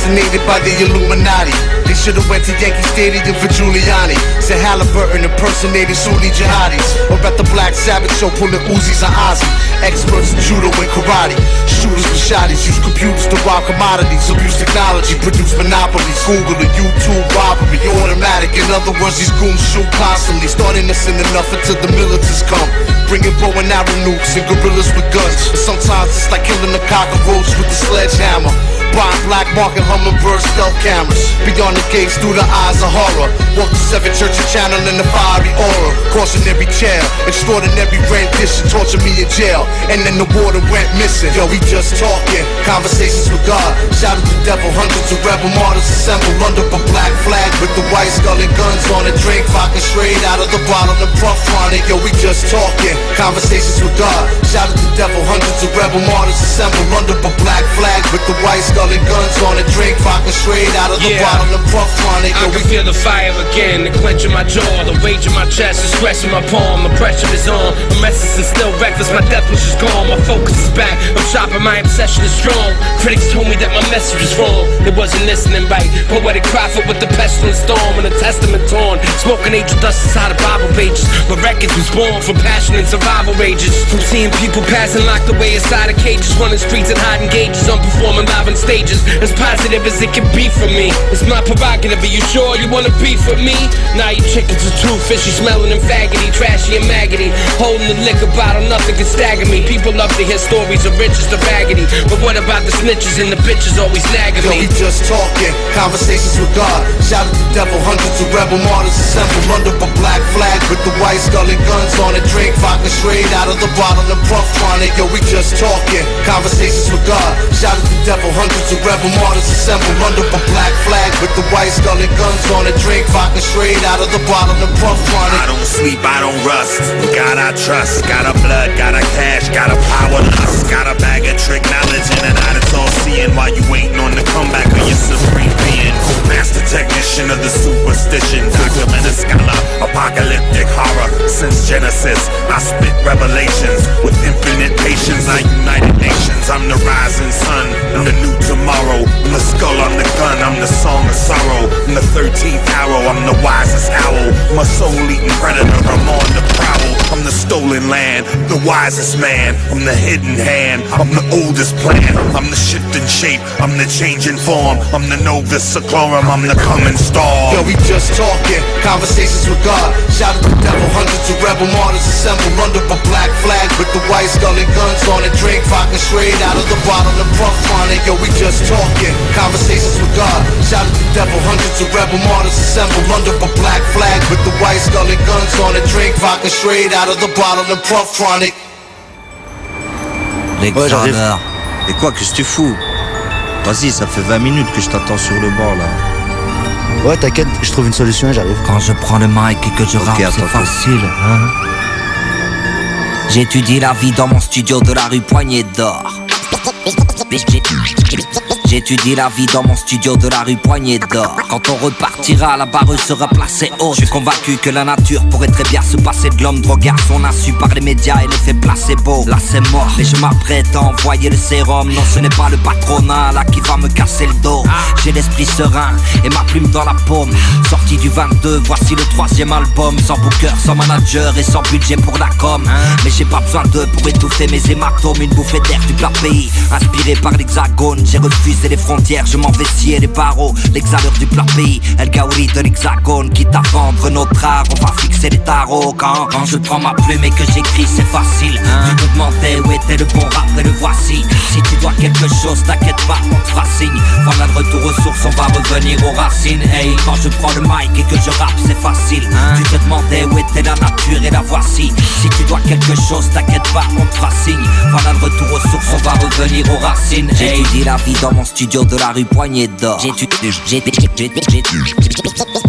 Assassinated by the Illuminati. They should have went to Yankee Stadium for Giuliani. Said Halliburton impersonated Sunni jihadis. Or at the Black Sabbath show pulling Uzis and Ozzy. Experts in judo and karate. Shooters with shotties. Use computers to rob commodities. Abuse technology. Produce monopolies. Google and YouTube robbery. Automatic. In other words, these goons shoot constantly. Starting innocent enough until the militants come. Bringing bow and arrow nukes and gorillas with guns. But sometimes it's like killing a cockroach with a sledgehammer. Buying black market hummingbird stealth cameras. Beyond the gates through the eyes of horror. Walk the seven church and channel in the fiery aura. Cautionary chair, extraordinary rendition. Torture me in jail, and then the water went missing. Yo, we just talking, conversations with God. Shout at the devil, hundreds of rebel martyrs assembled under a black flag with the white skull and guns on it. Drink vodka straight out of the bottle and puff on it. Yo, we just talking, conversations with God. Shout at the devil, hundreds of rebel martyrs assembled under a black flag with the white skull and guns on it. Drink vodka straight out of the Yeah. bottle and puff on it. I Yo, can feel the fire again, the clench in my jaw, the rage in my chest, the stress in my palm, the pressure is on. My message is still reckless, my death wish is gone, my focus is back. I'm shopping, my obsession is strong. Critics told me that my message was wrong, they wasn't listening right. Poetic prophet with the pestilence storm and a testament torn. Smoking angel dust inside the Bible pages. My records was born from passion and survival rages. From seeing people passing locked away inside of cages, running streets and hiding gauges. I'm performing live on stages, as positive as it can be for me. It's my prerogative, are you sure you wanna be for me? Now you chickens are too fishy, smelling and faggoty, trashy and maggoty. Holding the liquor bottle, nothing can stagger me. People love to hear stories of riches to raggedy. But what about the snitches and the bitches always nagging me? Yo, we just talking, conversations with God. Shout at the devil, hundreds of rebel martyrs assembled under a black flag with the white skull and guns on it. Drink vodka straight out of the bottle and puff on it. Yo, we just talking, conversations with God. Shout at the devil, hundreds of rebel martyrs assembled under a black flag with the white skull and guns on it. Drink vodka straight out of the bottle and puff on it. I don't sleep, I don't rust. God I trust. Got a blood, got a cash, got a power lust. Got a bag of trick knowledge in and out, it's all seeing while you waiting on the comeback of your supreme being. Master technician of the superstition. Documented scholar, apocalyptic horror. Since Genesis, I spit revelations. With infinite patience, I united nations. I'm the rising sun, I'm the new tomorrow. I'm the skull, I'm the gun, I'm the song of sorrow. I'm the 13th arrow, I'm the wisest owl. A soul-eating predator, I'm on the prowl. I'm the stolen land, the wisest man. I'm the hidden hand, I'm the oldest plan. I'm the shifting shape, I'm the changing form. I'm the Novus Seclorum, I'm the coming storm. Yo, we just talking, conversations with God. Shout at the devil, hundreds of rebel martyrs assembled under a black flag with the white skull and guns on it. Drink vodka straight out of the bottle and puff on it. Yo, we just talking, conversations with God. Shout at the devil, hundreds of rebel martyrs assembled under a black flag with the white skull and guns on it. Drink vodka straight out of the bottle and puff on it. Les Ouais. Et quoi, qu'est-ce que tu fous? Vas-y, ça fait 20 minutes que je t'attends sur le banc là. Ouais, t'inquiète, je trouve une solution et j'arrive. Quand je prends le mic et que je rappe, c'est facile, hein J'étudie la vie dans mon studio de la rue Poignée d'Or. J'étudie la vie dans mon studio de la rue Poignée d'Or. Quand on repartira, la barre sera placée haut. Je suis convaincu que la nature pourrait très bien se passer de l'homme drogué à son insu par les médias et l'effet placebo. Là c'est mort, mais je m'apprête à envoyer le sérum. Non, ce n'est pas le patronat là qui va me casser le dos. J'ai l'esprit serein et ma plume dans la paume. Sorti du 22, voici le troisième album. Sans booker, sans manager et sans budget pour la com. Mais j'ai pas besoin d'eux pour étouffer mes hématomes. Une bouffée d'air du plat pays. Inspiré par l'hexagone, j'ai refusé les frontières. Je m'en vais scier les barreaux. L'exhaleur du plat pays. El Gaouri de l'hexagone. Quitte à vendre notre art, on va fixer les tarots. Quand, quand je prends ma plume et que j'écris, c'est facile. Tu te demandais où était le bon rap et le voici. Si tu dois quelque chose, t'inquiète pas, on te fera signe. Voilà le retour aux sources, on va revenir aux racines. Hey, quand je prends le mic et que je rappe, c'est facile. Tu te demandais où était la nature et la voici. Si tu dois quelque chose, t'inquiète pas, on te fera signe. Voilà le retour aux sources, on va revenir aux racines. J'étudie la vie dans mon studio de la rue Poignée d'Or.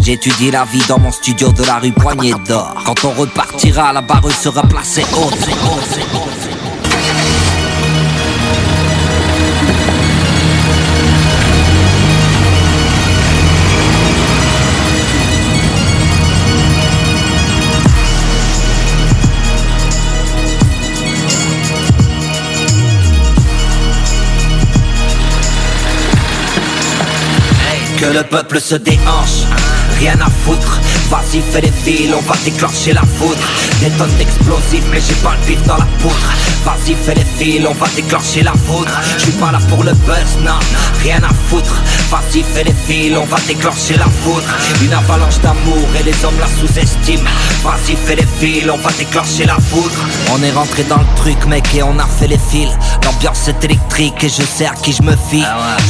J'étudie la vie dans mon studio de la rue Poignée d'Or. Quand on repartira, la barre sera placée haute. Que le peuple se déhanche, rien à foutre. Vas-y, fais les fils, on va déclencher la foudre. Des tonnes d'explosifs, mais j'ai pas le bif dans la poudre. Vas-y, fais les fils, on va déclencher la foudre. Je suis pas là pour le buzz, non, rien à foutre. Vas-y, fais les fils, on va déclencher la foudre. Une avalanche d'amour et les hommes la sous-estiment. Vas-y, fais les fils, on va déclencher la foudre. On est rentré dans le truc, mec, et on a fait les fils. L'ambiance est électrique et je sais à qui je me fie.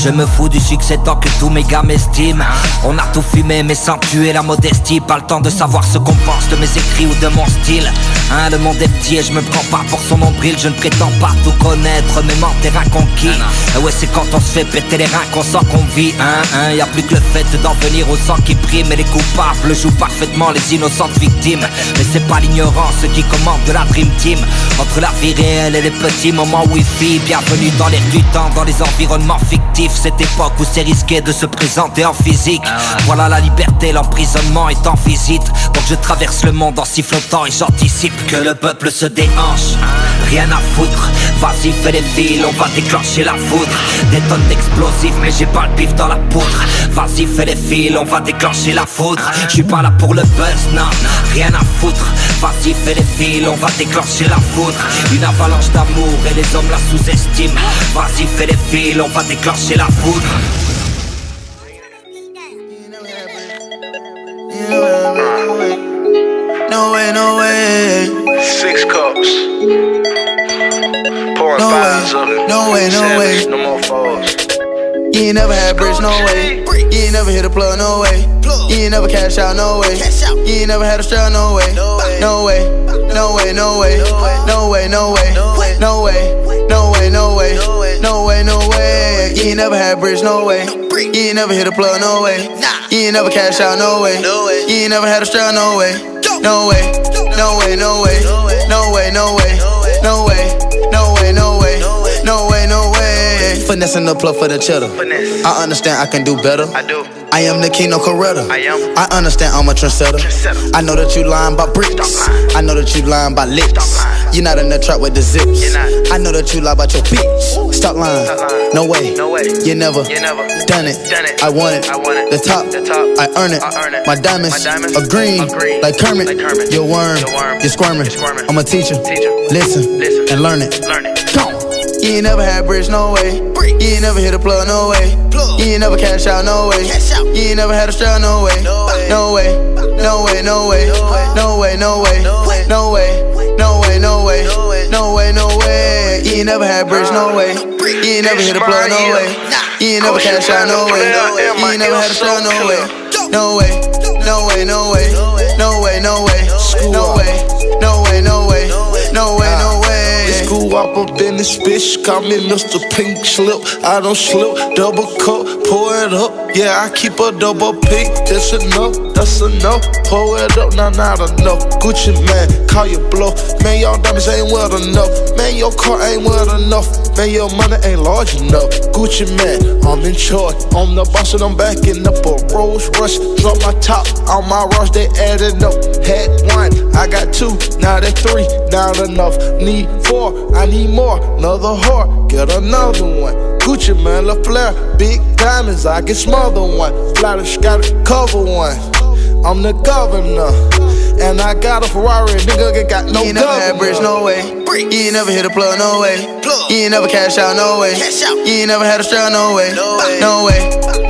Je me fous du succès tant que tous mes gars m'estiment. On a tout fumé, mais sans tuer la modestie. Pas le temps de savoir ce qu'on pense de mes écrits ou de mon style. Hein, le monde est petit et je me prends pas pour son nombril. Je ne prétends pas tout connaître, mais mon terrain conquis. Et ouais, c'est quand on se fait péter les reins qu'on sent qu'on vit. Hein, hein, y a plus que le fait d'en venir au sang qui prime. Et les coupables jouent parfaitement les innocentes victimes. Mais c'est pas l'ignorance qui commande de la Dream Team. Entre la vie réelle et les petits moments wifi. Bienvenue dans l'air du temps, dans les environnements fictifs. Cette époque où c'est risqué de se présenter en physique. Voilà la liberté, l'emprisonnement est en visite. Donc je traverse le monde en sifflotant et j'anticipe que le peuple se déhanche. Rien à foutre, vas-y fais les fils, on va déclencher la foudre. Des tonnes d'explosifs, mais j'ai pas le pif dans la poudre. Vas-y fais les fils, on va déclencher la foudre. Je suis pas là pour le buzz, non, rien à foutre. Vas-y fais les fils, on va déclencher la foudre. Une avalanche d'amour et les hommes la sous-estiment. Vas-y fais les fils, on va déclencher la foudre. no way, no way. Six cups. Pouring no fives way. up. No way, no Savage, way. No more falls. You ain't never had bricks, no way. You ain't never hit a plug, no way. You ain't never cash out, no way. You ain't never had a struggle, no way. No way, no way, no way. No way, no way. No way, no way, no way. No way, no way. You ain't never had bricks, no way. You ain't never hit a plug, no way. You ain't never cash out, no way. You ain't never had a struggle, no way. No way, no way, no way, no way, no way, no way, no way, no way, no way, no way. Finessing the plug for the cheddar. I understand I can do better. I do. I am the king of Coretta. I am. I understand I'm a trendsetter. I know that you lying about bricks. I know that you lying about licks. You're not in the trap with the zips. I know that you lie about your bitch. Stop lying. No way. You never. Done it. I want it. I want it. The top. I earn it. I earn it. My diamonds. Are green. Like Kermit. You're worm. You're, squirming. I'm a teacher. Listen. And learn it. It. You ain't never had bricks, no way. You ain't never hit a plug, no way. You ain't never cash out, no way. You ain't never had a strap, no way. No way, no way, no way, no way, no way, no way, no way, no way, no way, no way, no way. You ain't never had bricks, no way. You ain't never hit a plug, no way. You ain't never cash out, no way. You ain't never had a strap, no way. No way, no way, no way, no way, no way, no way, no way, no way, no way, no way. School up up in this bitch, call me Mr. Pink Slip. I don't slip, double cup, pour it up. Yeah, I keep a double pink, that's enough, that's enough. Pour it up, not not enough. Gucci man, call your blow. Man, your diamonds ain't well enough. Man, your car ain't well enough. Man, your money ain't large enough. Gucci man, I'm in charge. I'm the boss and I'm backing up a Rolls Rush. Drop my top on my rush, they adding up. Had one, I got two, now they three, not enough. Need four, I need more. Another heart, get another one. Gucci man, La Flair, big diamonds, I can smother one. Flattish got to cover one. I'm the governor. And I got a Ferrari, nigga ain't got no You ain't never had bridge, no way. Brick. You ain't never hit a plug, no way. Plug. You ain't never cash out, no way. Cash out. You ain't never had a strap, no way. No way. No way.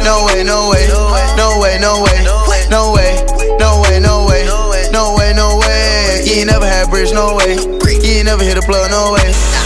No way, no way. No way, no way. No way. No way, no way. No way, no way. You ain't never had bridge, no way. You ain't never hit a plug, no way.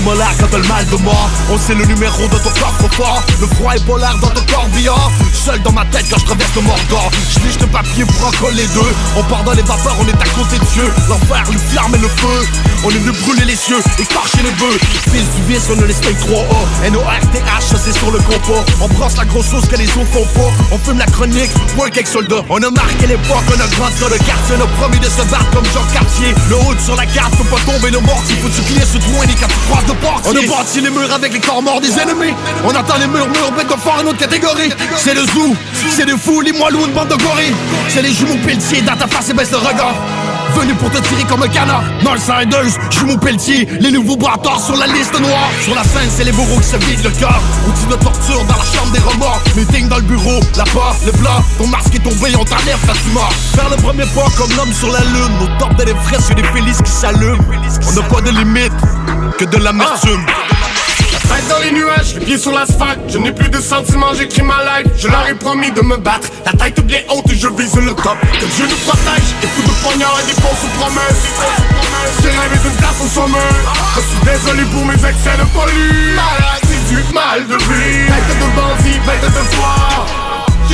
Molaires quand t'as le mal de mort On sait le numéro de ton coffre fort. Le froid est polaire dans ton corps billard Seul dans ma tête quand je traverse le Mordor Je liche le papier pour en coller deux. On part dans les vapeurs, on est à côté de Dieu. L'enfer, le flamme et le feu. On est venu brûler les cieux, écorcher les bœufs. Fils du vice, on ne laisse pas 3A N-O-R-T-H, ça c'est sur le compas On brosse la grosse sauce que les autres font pas On fume la chronique, work avec soldats. On a marqué l'époque, on a grandi dans le quartier. On a promis de se battre comme Jean Cartier. Le haut sur la carte, faut pas tomber le mortier Faut tu plies sur toi et quand tu croises de portier On a bâti les murs avec les corps morts des ennemis. On entend les murmures, bête de fort une autre catégorie. C'est le zoo, c'est des fous, les moelleux, une bande de gorilles. C'est les jumeaux pelletiers, dans ta face et baisse le regard. Venu pour te tirer comme un canard. Dans le Sanders, jumeaux pelletier Les nouveaux boiteurs sur la liste noire. Sur la scène, c'est les bourreaux qui se vident le cœur. Outil de torture dans la chambre des remords. Meeting dans le bureau, la porte, le plat Ton masque est tombé, on t'enlève ta tumeur Faire le premier pas comme l'homme sur la lune. Nos tortes et les fraises, c'est des félices qui s'allument. On n'a pas de limite, que de l'amertume. La tête dans les nuages, les pieds sur l'asphalte. Je n'ai plus de sentiments, j'écris ma life. Je leur ai promis de me battre. La tête bien haute et je vise le top. Que Dieu nous protège, des coups de poignard et des fausses promesses. J'ai rêvé d'une place au sommet. Je suis désolé pour mes excès de folie Maladie du mal de vie Tête de bandit, bête de foi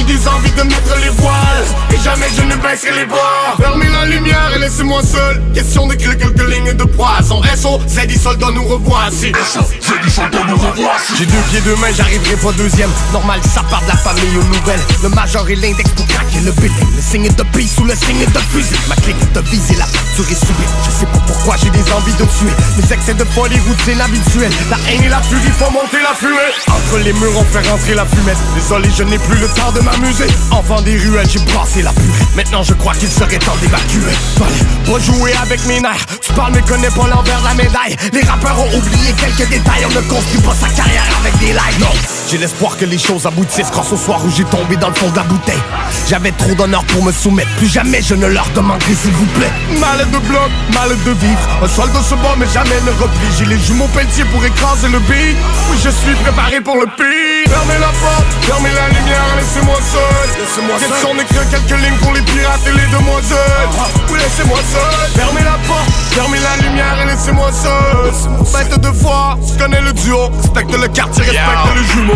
j'ai des envies de mettre les voiles. Et jamais je ne baisserai les bras. Fermez la lumière et laissez-moi seul. Question d'écrire quelques lignes de poison SO, Zeddy soldat nous revoici Zeddy soldat nous revoici J'ai deux pieds, deux mains, j'arriverai pas deuxième. Normal, ça part de la famille aux nouvelles. Le major et l'index pour craquer le building Le signe de peace ou le signe de fusil Ma clique de viser la facture est subie Je sais pas pourquoi j'ai des envies de tuer. Mes excès de folie routine habituelle La haine et la furie font monter la fumée. Entre les murs on fait rentrer la fumette. Désolé je n'ai plus le temps de m'amuser. Enfant des ruelles j'ai brassé la purée. Maintenant je crois qu'il serait temps d'évacuer. Fallait pas jouer avec mes nerfs. Tu parles mais connais pas l'envers de la médaille. Les rappeurs ont oublié quelques détails. On ne construit pas sa carrière avec des likes Non, j'ai l'espoir que les choses aboutissent Quand ce soir où j'ai tombé dans le fond de la bouteille. J'avais trop d'honneur pour me soumettre. Plus jamais je ne leur demanderai s'il vous plaît. Mal de bloc, mal de vivre. Un soldat se bat mais jamais ne replie. J'ai les jumeaux pelletiers pour écraser le beat. Oui je suis préparé pour le pire. Fermez la porte, fermez la lumière, laissez-moi seul Laissez-moi seul. d'écrire quelques lignes pour les pirates et les demoiselles. Oui laissez-moi seul. Fermez la porte, fermez la lumière et laissez-moi seul. Bête de foi, tu connais le duo. Respecte le quartier, respecte le jumeau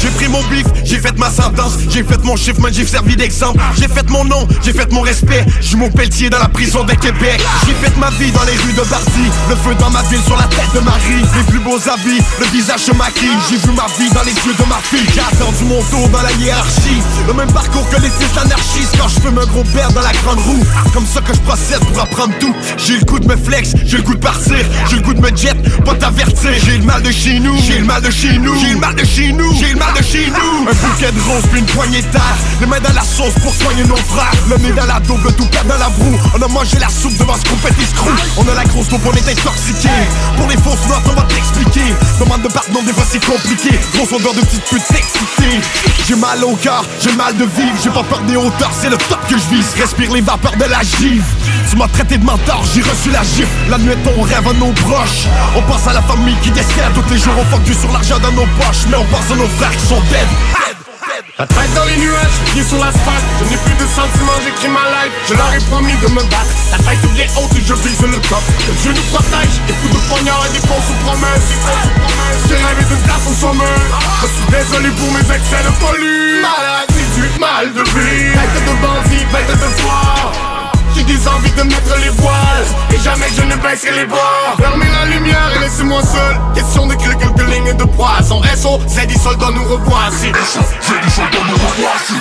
j'ai pris mon bif, j'ai fait ma sentence, j'ai fait mon chiffre, man, j'ai servi d'exemple. J'ai fait mon nom, j'ai fait mon respect. J'ai mon pelletier dans la prison de Québec. J'ai fait ma vie dans les rues de Barty. Le feu dans ma ville sur la tête de Marie. Les plus beaux habits, le visage se maquille. J'ai vu ma vie dans les yeux de ma fille. J'ai attendu mon tour dans la hiérarchie. Le même parcours que les fils d'anarchistes quand je fais gros père dans la grande roue. Comme ça que je procède pour apprendre tout. J'ai le goût de me flex, j'ai le goût de partir. J'ai le goût de me jet, pas t'avertir. J'ai le mal de chez nous, j'ai le mal de chez nous, j'ai le mal de chez nous, j'ai le Un bouquet de roses puis une poignée d'art Les mains dans la sauce pour soigner nos frères. Le nez dans la double, tout perd dans la broue. On a mangé la soupe devant ce petit screw On a la grosse coupe, on est intoxiqué. Pour les fausses notes, on va t'expliquer. Demande de pardon, des fois c'est compliqué. Grosse odeur de petite pute excitée J'ai mal au cœur, j'ai mal de vivre. J'ai pas peur des hauteurs, c'est le top que je vise. Respire les vapeurs de la givre Tu m'as traité de mentor, j'ai reçu la gifle. La nuit on rêve à nos proches. On pense à la famille qui décède. Tous les jours on du sur l'argent dans nos poches. Mais on pense à nos frères sont la tête dans les nuages, pieds sur l'asphalte. Je n'ai plus de sentiments, j'écris ma life. Je leur ai promis de me battre. La tête bien haute et je vise le top. Que Dieu nous protège, des coups de poignard et des fausses promesses J'ai rêvé d'une place au sommet. Je suis désolé pour mes excès de folie Maladie du mal de vie Tête de bandit, bête de foi j'ai des envies de mettre les voiles Et jamais je ne baisserai les bras Fermez la lumière et laissez-moi seul Question d'écrire quelques lignes de poison SO, Zeddy soldat nous revoici Zeddy soldat nous revoici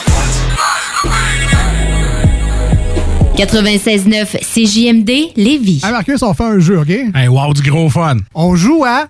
96.9 CJMD Lévis. Hey Marcus, on fait un jeu, OK? Hey, wow, du gros fun. On joue à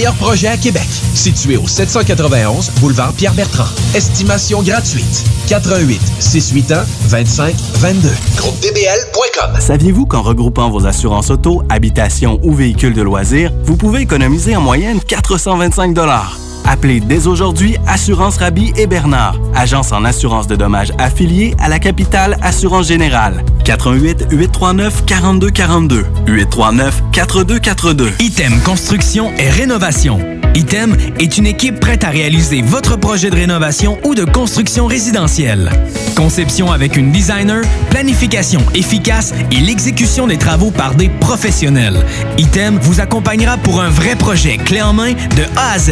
meilleurs projets à Québec. Situé au 791 boulevard Pierre-Bertrand. Estimation gratuite. 88 681 25 22. GroupeDBL.com. Saviez-vous qu'en regroupant vos assurances auto, habitation ou véhicules de loisirs, vous pouvez économiser en moyenne 425 Appelez dès aujourd'hui Assurance Rabi et Bernard, agence en assurance de dommages affiliée à la capitale Assurance Générale. 88 839 4242 839 4242. Item Construction et Rénovation. Item est une équipe prête à réaliser votre projet de rénovation ou de construction résidentielle. Conception avec une designer, planification efficace et l'exécution des travaux par des professionnels. Item vous accompagnera pour un vrai projet clé en main de A à Z.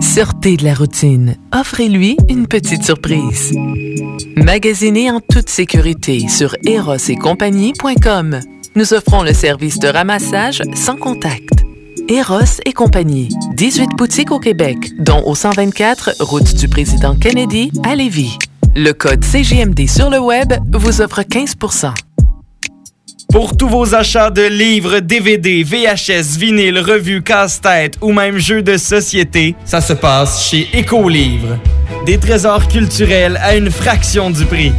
Sortez de la routine. Offrez-lui une petite surprise. Magasinez en toute sécurité sur erosetcompagnie.com. Nous offrons le service de ramassage sans contact. Eros et compagnie. 18 boutiques au Québec, dont au 124 route du président Kennedy à Lévis. Le code CGMD sur le web vous offre 15 Pour tous vos achats de livres, DVD, VHS, vinyle, revues, casse-tête ou même jeux de société, ça se passe chez Écolivre. Des trésors culturels à une fraction du prix.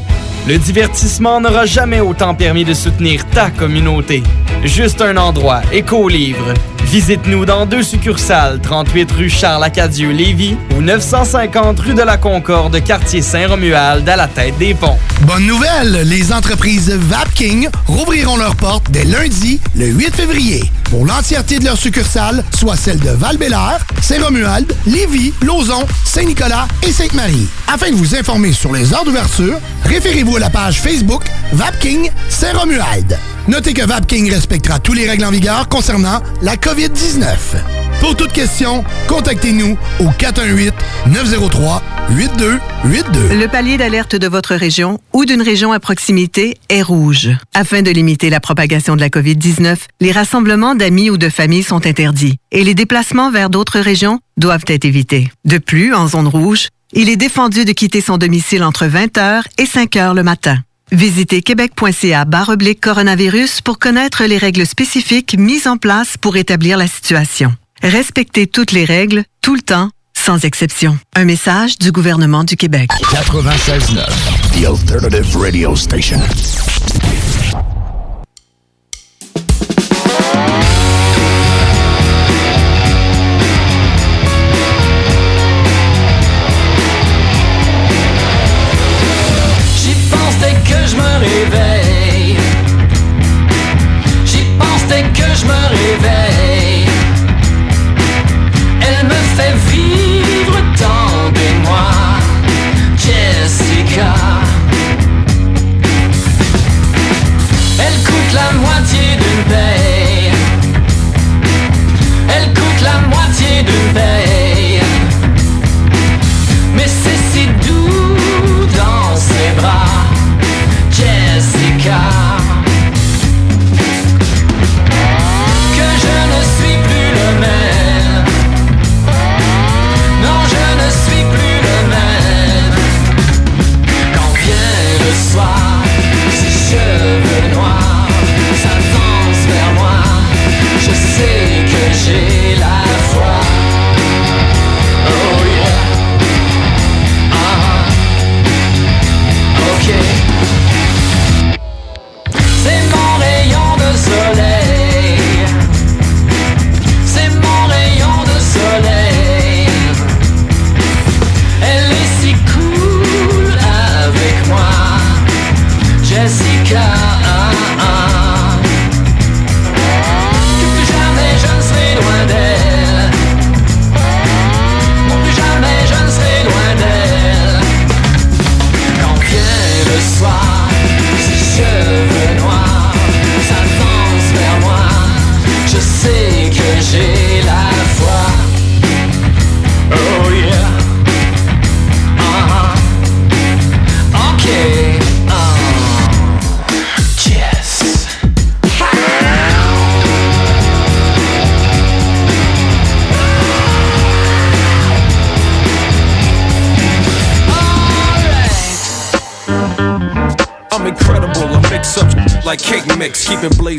Le divertissement n'aura jamais autant permis de soutenir ta communauté. Juste un endroit, Écolivre. Visite-nous dans deux succursales, 38 rue Charles-Acadieux-Lévis ou 950 rue de la Concorde, quartier Saint-Romuald, à la tête des ponts. Bonne nouvelle, les entreprises Vapking rouvriront leurs portes dès lundi, le 8 février, pour l'entièreté de leurs succursales, soit celles de val Saint-Romuald, Lévis, Lauson, Saint-Nicolas et Sainte-Marie. Afin de vous informer sur les heures d'ouverture, référez-vous à la page Facebook Vapking Saint-Romuald. Notez que Vapking respectera tous les règles en vigueur concernant la COVID-19. Pour toute question, contactez-nous au 418-903-8282. Le palier d'alerte de votre région ou d'une région à proximité est rouge. Afin de limiter la propagation de la COVID-19, les rassemblements d'amis ou de familles sont interdits et les déplacements vers d'autres régions doivent être évités. De plus, en zone rouge, il est défendu de quitter son domicile entre 20h et 5h le matin. Visitez québec.ca coronavirus pour connaître les règles spécifiques mises en place pour établir la situation. Respectez toutes les règles, tout le temps, sans exception. Un message du gouvernement du Québec. 96.9, The Alternative Radio Station.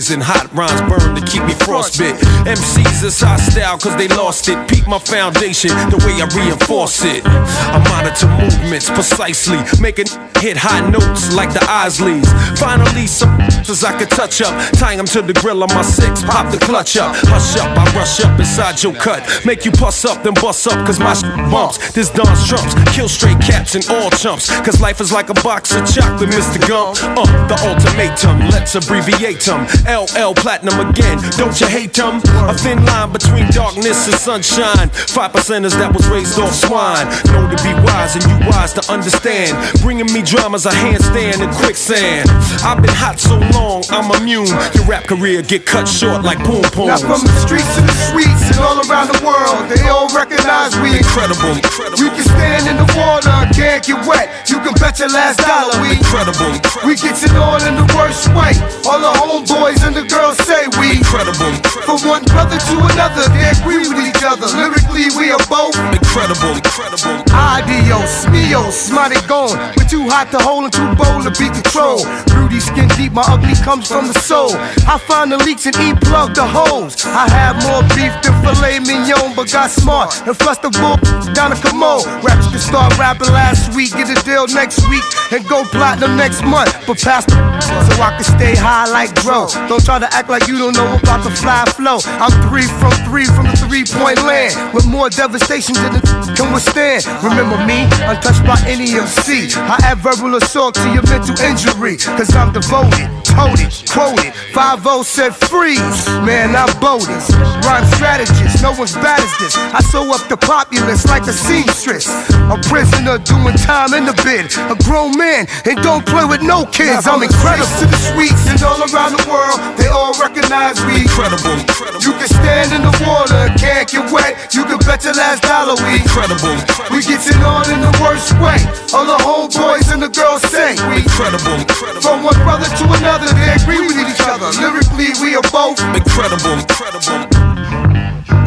Blazing hot. Rhymes burn to keep me frostbit. MCs is hostile cause they lost it. Peak my foundation the way I reinforce it. I monitor movements precisely, making hit high notes like the Osleys. Finally, some as I could touch up, tying them to the grill on my six, pop the clutch up. Hush up, I rush up inside your cut. Make you puss up, then bust up, cause my bumps. This Don's trumps, kill straight caps and all chumps. Cause life is like a box of chocolate, Mr. Gump. Uh, the ultimatum, let's abbreviate them. LL Platinum again, don't you hate them? A thin line between darkness and sunshine. Five percenters that was raised off swine. Know to be wise and you wise to understand. Bringing me dramas, a handstand in quicksand. I've been hot so long, I'm immune. Your rap career get cut short like boom boom. Now from the streets to the streets and all around the world, they all recognize we incredible. We can stand in the water, can't get wet. You can bet your last dollar we incredible. We get it on in the worst way. All the homeboys and the girls say we incredible. From one brother to another, they agree with each other. Lyrically, we are both incredible. Incredible. Adios, mios, mighty gone. We're too hot to hold and too bold to be controlled. Rudy skin deep, my ugly comes from the soul. I find the leaks and eat plug the holes. I have more beef than filet mignon, but got smart and flushed the bull down the commode. Raps can start rapping last week, get a deal next week, and go platinum next month. But pass the so I can stay high like Dro. Don't try to act like you don't know about the fly flow. I'm three from three from the three point land with more devastation than the can withstand. Remember me, untouched by any MC. I add verbal assault to your mental injury, cause I'm devoted, toted, quoted. 5 said freeze, man, I'm boldest. Rhyme strategist, no one's bad as this. I sew up the populace like a seamstress. A prisoner doing time in the bid. A grown man and don't play with no kids. I'm incredible to the streets and all around the world. They all recognize we incredible. You can stand in the water, can't get wet. You can bet your last dollar we incredible. We get it on in the worst way. All the homeboys and the girls say we incredible. From one brother to another, they agree with each other. Lyrically, we are both incredible. Incredible.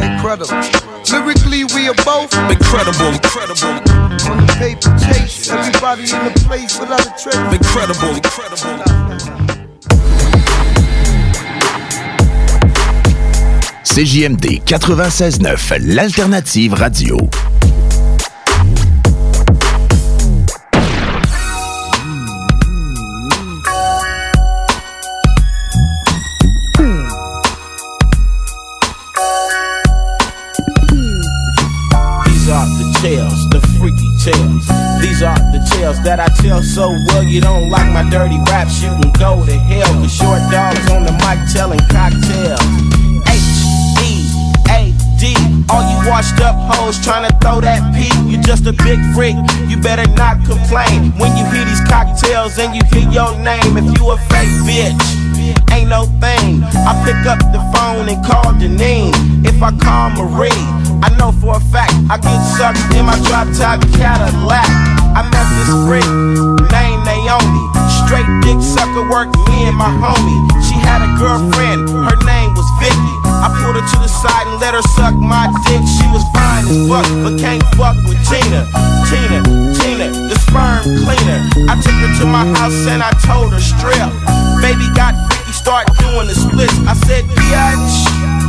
Incredible. Lyrically, we are both incredible. Incredible. On the paper chase, everybody in the place without a trace. Incredible. Incredible. CJMD 96.9, l'alternative radio. These are the the freaky tales. These are the tales that I tell so well. You don't like my dirty raps, you can go to hell. Cause short dogs on the mic telling cocktails. All you washed up hoes trying to throw that P. You just a big freak, you better not complain. When you hear these cocktails and you hear your name, if you a fake bitch ain't no thing. I pick up the phone and call Janine. If I call Marie, I know for a fact I get sucked in my drop top Cadillac. I met this freak named Straight dick sucker work me and my homie. She had a girlfriend, her name was Vicky. I pulled her to the side and let her suck my dick. She was fine as fuck, but can't fuck with Tina. Tina, Tina, the sperm cleaner. I took her to my house and I told her strip. Baby got freaky, start doing the splits. I said, bitch,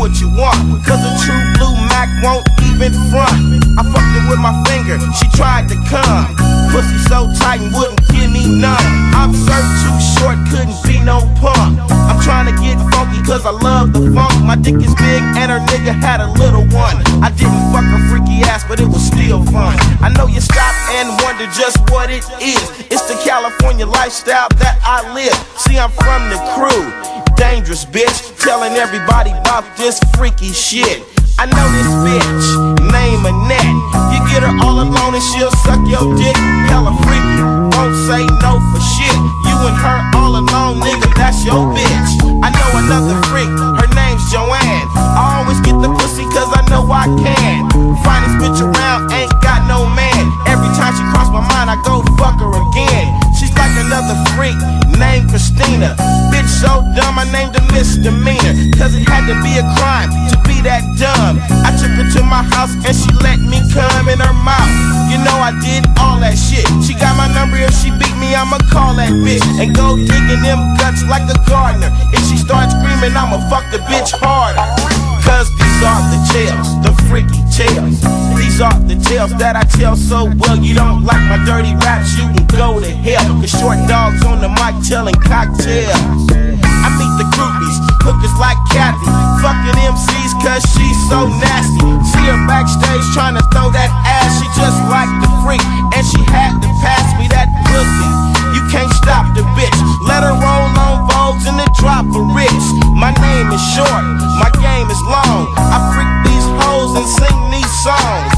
what you want. Cause a true blue Mac won't even front. I fucked her with my finger, she tried to come. Pussy so tight and wouldn't give me none. I'm served too short, couldn't be no punk. I'm trying to get funky cause I love the funk. My dick is big and her nigga had a little one. I didn't fuck her freaky ass, but it was still fun. I know you stop and wonder just what it is. It's the California lifestyle that I live. See, I'm from the crew. Dangerous bitch, telling everybody about this freaky shit. I know this bitch, name Annette. You get her all alone and she'll suck your dick. Hella freaky, won't say no for shit. You and her all alone, nigga, that's your bitch. I know another freak, her name's Joanne. I always get the pussy cause I know I can. Finest bitch around, ain't got no man. Every time she cross my mind, I go fuck her again. Like another freak named Christina. Bitch so dumb, I named her misdemeanor. Cause it had to be a crime to be that dumb. I took her to my house and she let me come in her mouth. You know I did all that shit. She got my number, if she beat me, I'ma call that bitch and go digging them guts like a gardener. If she starts screaming, I'ma fuck the bitch harder. Cause these are the tales, the freaky tales. These are the tales that I tell so well. You don't like my dirty raps, you can go to hell. Cause short dogs on the mic telling cocktails. I meet the groupies, hookers like Kathy. Fucking MCs cause she's so nasty. See her backstage trying to throw that ass. She just like the freak, and she had to pass me that pussy. You can't stop the bitch. Let her roll on Vogues and then drop for rich. My name is short, my game is long. I freak these hoes and sing these songs.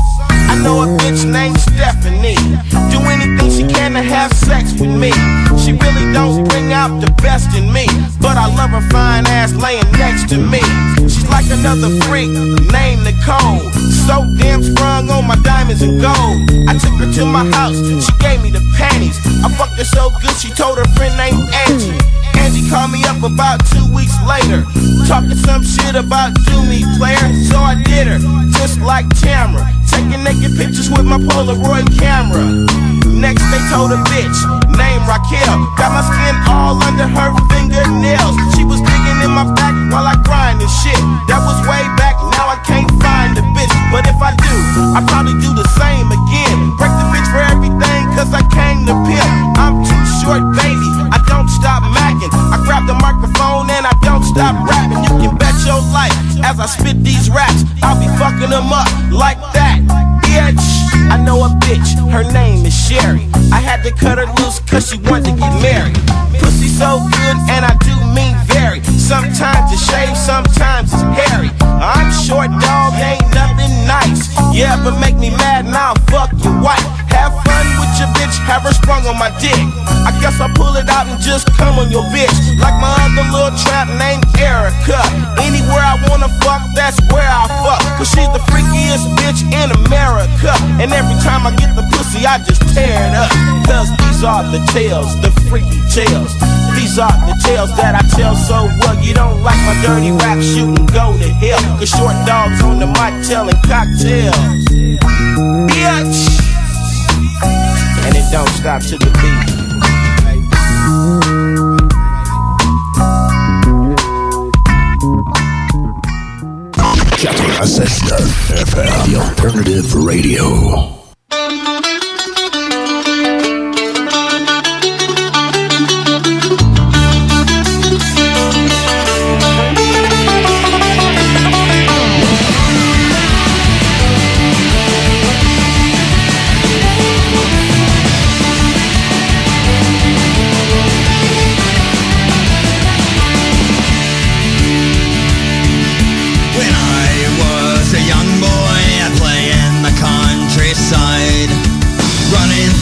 I know a bitch named Stephanie. She can to have sex with me. She really don't bring out the best in me, but I love her fine ass laying next to me. She's like another freak named Nicole. So damn sprung on my diamonds and gold. I took her to my house, she gave me the panties. I fucked her so good, she told her friend named Angie. Angie called me up about two weeks later, talking some shit about do me player. So I did her, just like Tamara, taking naked pictures with my Polaroid camera. Next they told a bitch named Raquel, got my skin all under her fingernails. She was digging in my back while I grind and shit. That was way back, now I can't find the bitch. But if I do, I probably do the same again. Break the bitch for everything, cause I came to pimp. I'm too short, baby. I don't stop macking. I grab the microphone and I don't stop rapping. You can bet your life as I spit these raps, I'll be fucking them up like that. Bitch, I know a bitch, her name is Sherry. I had to cut her loose cause she wanted to get married. Pussy so good and I do mean very. Sometimes it's shaved, sometimes it's hairy. I'm short dog, ain't nothing nice. Yeah, but make me mad and I'll fuck your wife. Have fun with your bitch, have her sprung on my dick. I guess I'll pull it out and just come on your bitch. Like my other little trap named Erica. Anywhere I wanna fuck, that's where I fuck. Cause she's the freakiest bitch in America. And every time I get the pussy, I just tear it up. Cause these are the tales, the freaky tales. These are the tales that I tell so well. You don't like my dirty rap, and go to hell. Cause short dogs on the mic telling cocktails. Bitch! Don't stop to the beat. FM, the alternative radio.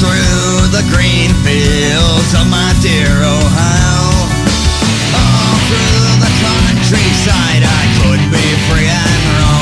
Through the green fields of my dear Ohio. All through the countryside, I could be free and roam.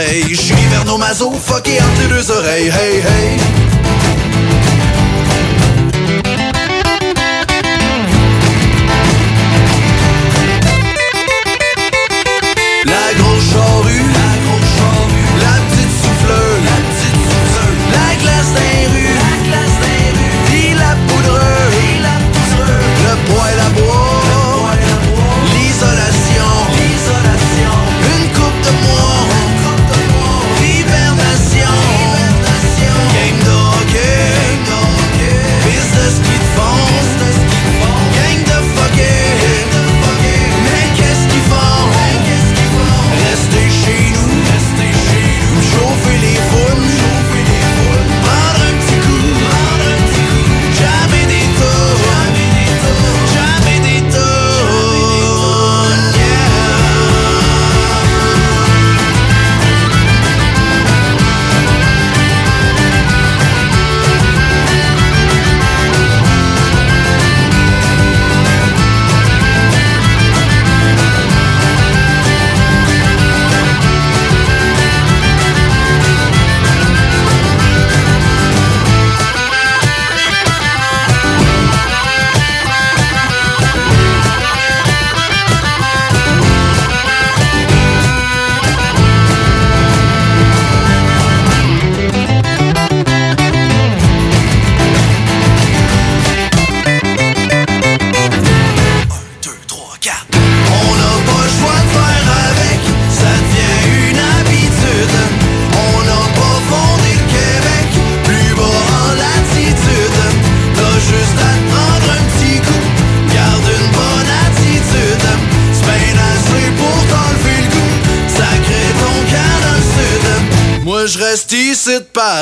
pareil. Je suis vers nos fucké entre les deux oreilles. Hey, hey.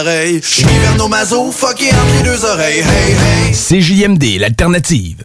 pareil. Je suis Verno Mazo, fucké entre les deux oreilles. Hey, hey. CJMD, l'alternative.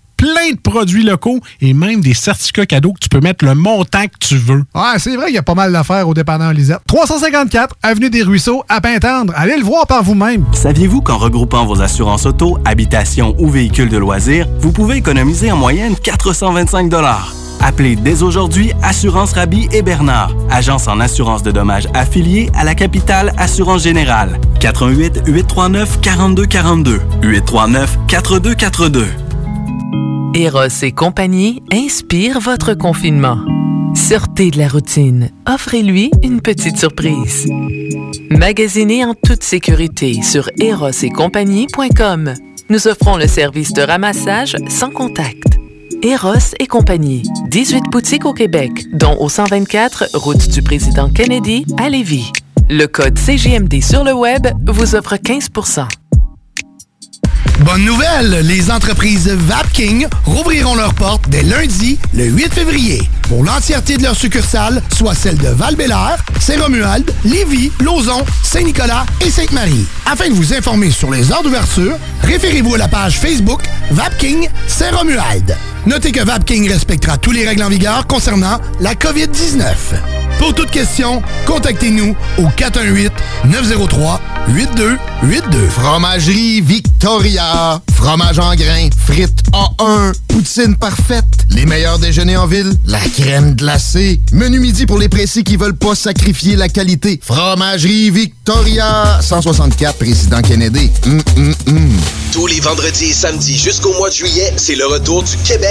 plein de produits locaux et même des certificats cadeaux que tu peux mettre le montant que tu veux. Ouais, c'est vrai qu'il y a pas mal d'affaires au dépanneur Lisette. 354 Avenue des Ruisseaux, à Pintendre. Allez le voir par vous-même. Saviez-vous qu'en regroupant vos assurances auto, habitation ou véhicules de loisirs, vous pouvez économiser en moyenne 425 Appelez dès aujourd'hui Assurance Rabi et Bernard, agence en assurance de dommages affiliée à la capitale Assurance Générale. 88 839 4242 839 4242. Eros et compagnie inspire votre confinement. Sortez de la routine. Offrez-lui une petite surprise. Magasinez en toute sécurité sur erosetcompagnie.com. Nous offrons le service de ramassage sans contact. Eros et compagnie. 18 boutiques au Québec, dont au 124 route du président Kennedy à Lévis. Le code CGMD sur le web vous offre 15 Bonne nouvelle, les entreprises Vapking rouvriront leurs portes dès lundi, le 8 février, pour l'entièreté de leurs succursales, soit celles de val Saint-Romuald, Lévis, Lauson, Saint-Nicolas et Sainte-Marie. Afin de vous informer sur les heures d'ouverture, référez-vous à la page Facebook Vapking Saint-Romuald. Notez que Vapking respectera tous les règles en vigueur concernant la COVID-19. Pour toute question, contactez-nous au 418-903-8282. Fromagerie Victoria. Fromage en grains. Frites A1. Poutine parfaite. Les meilleurs déjeuners en ville. La crème glacée. Menu midi pour les pressés qui veulent pas sacrifier la qualité. Fromagerie Victoria. 164 Président Kennedy. Hum, hum, hum. Tous les vendredis et samedis jusqu'au mois de juillet, c'est le retour du Québec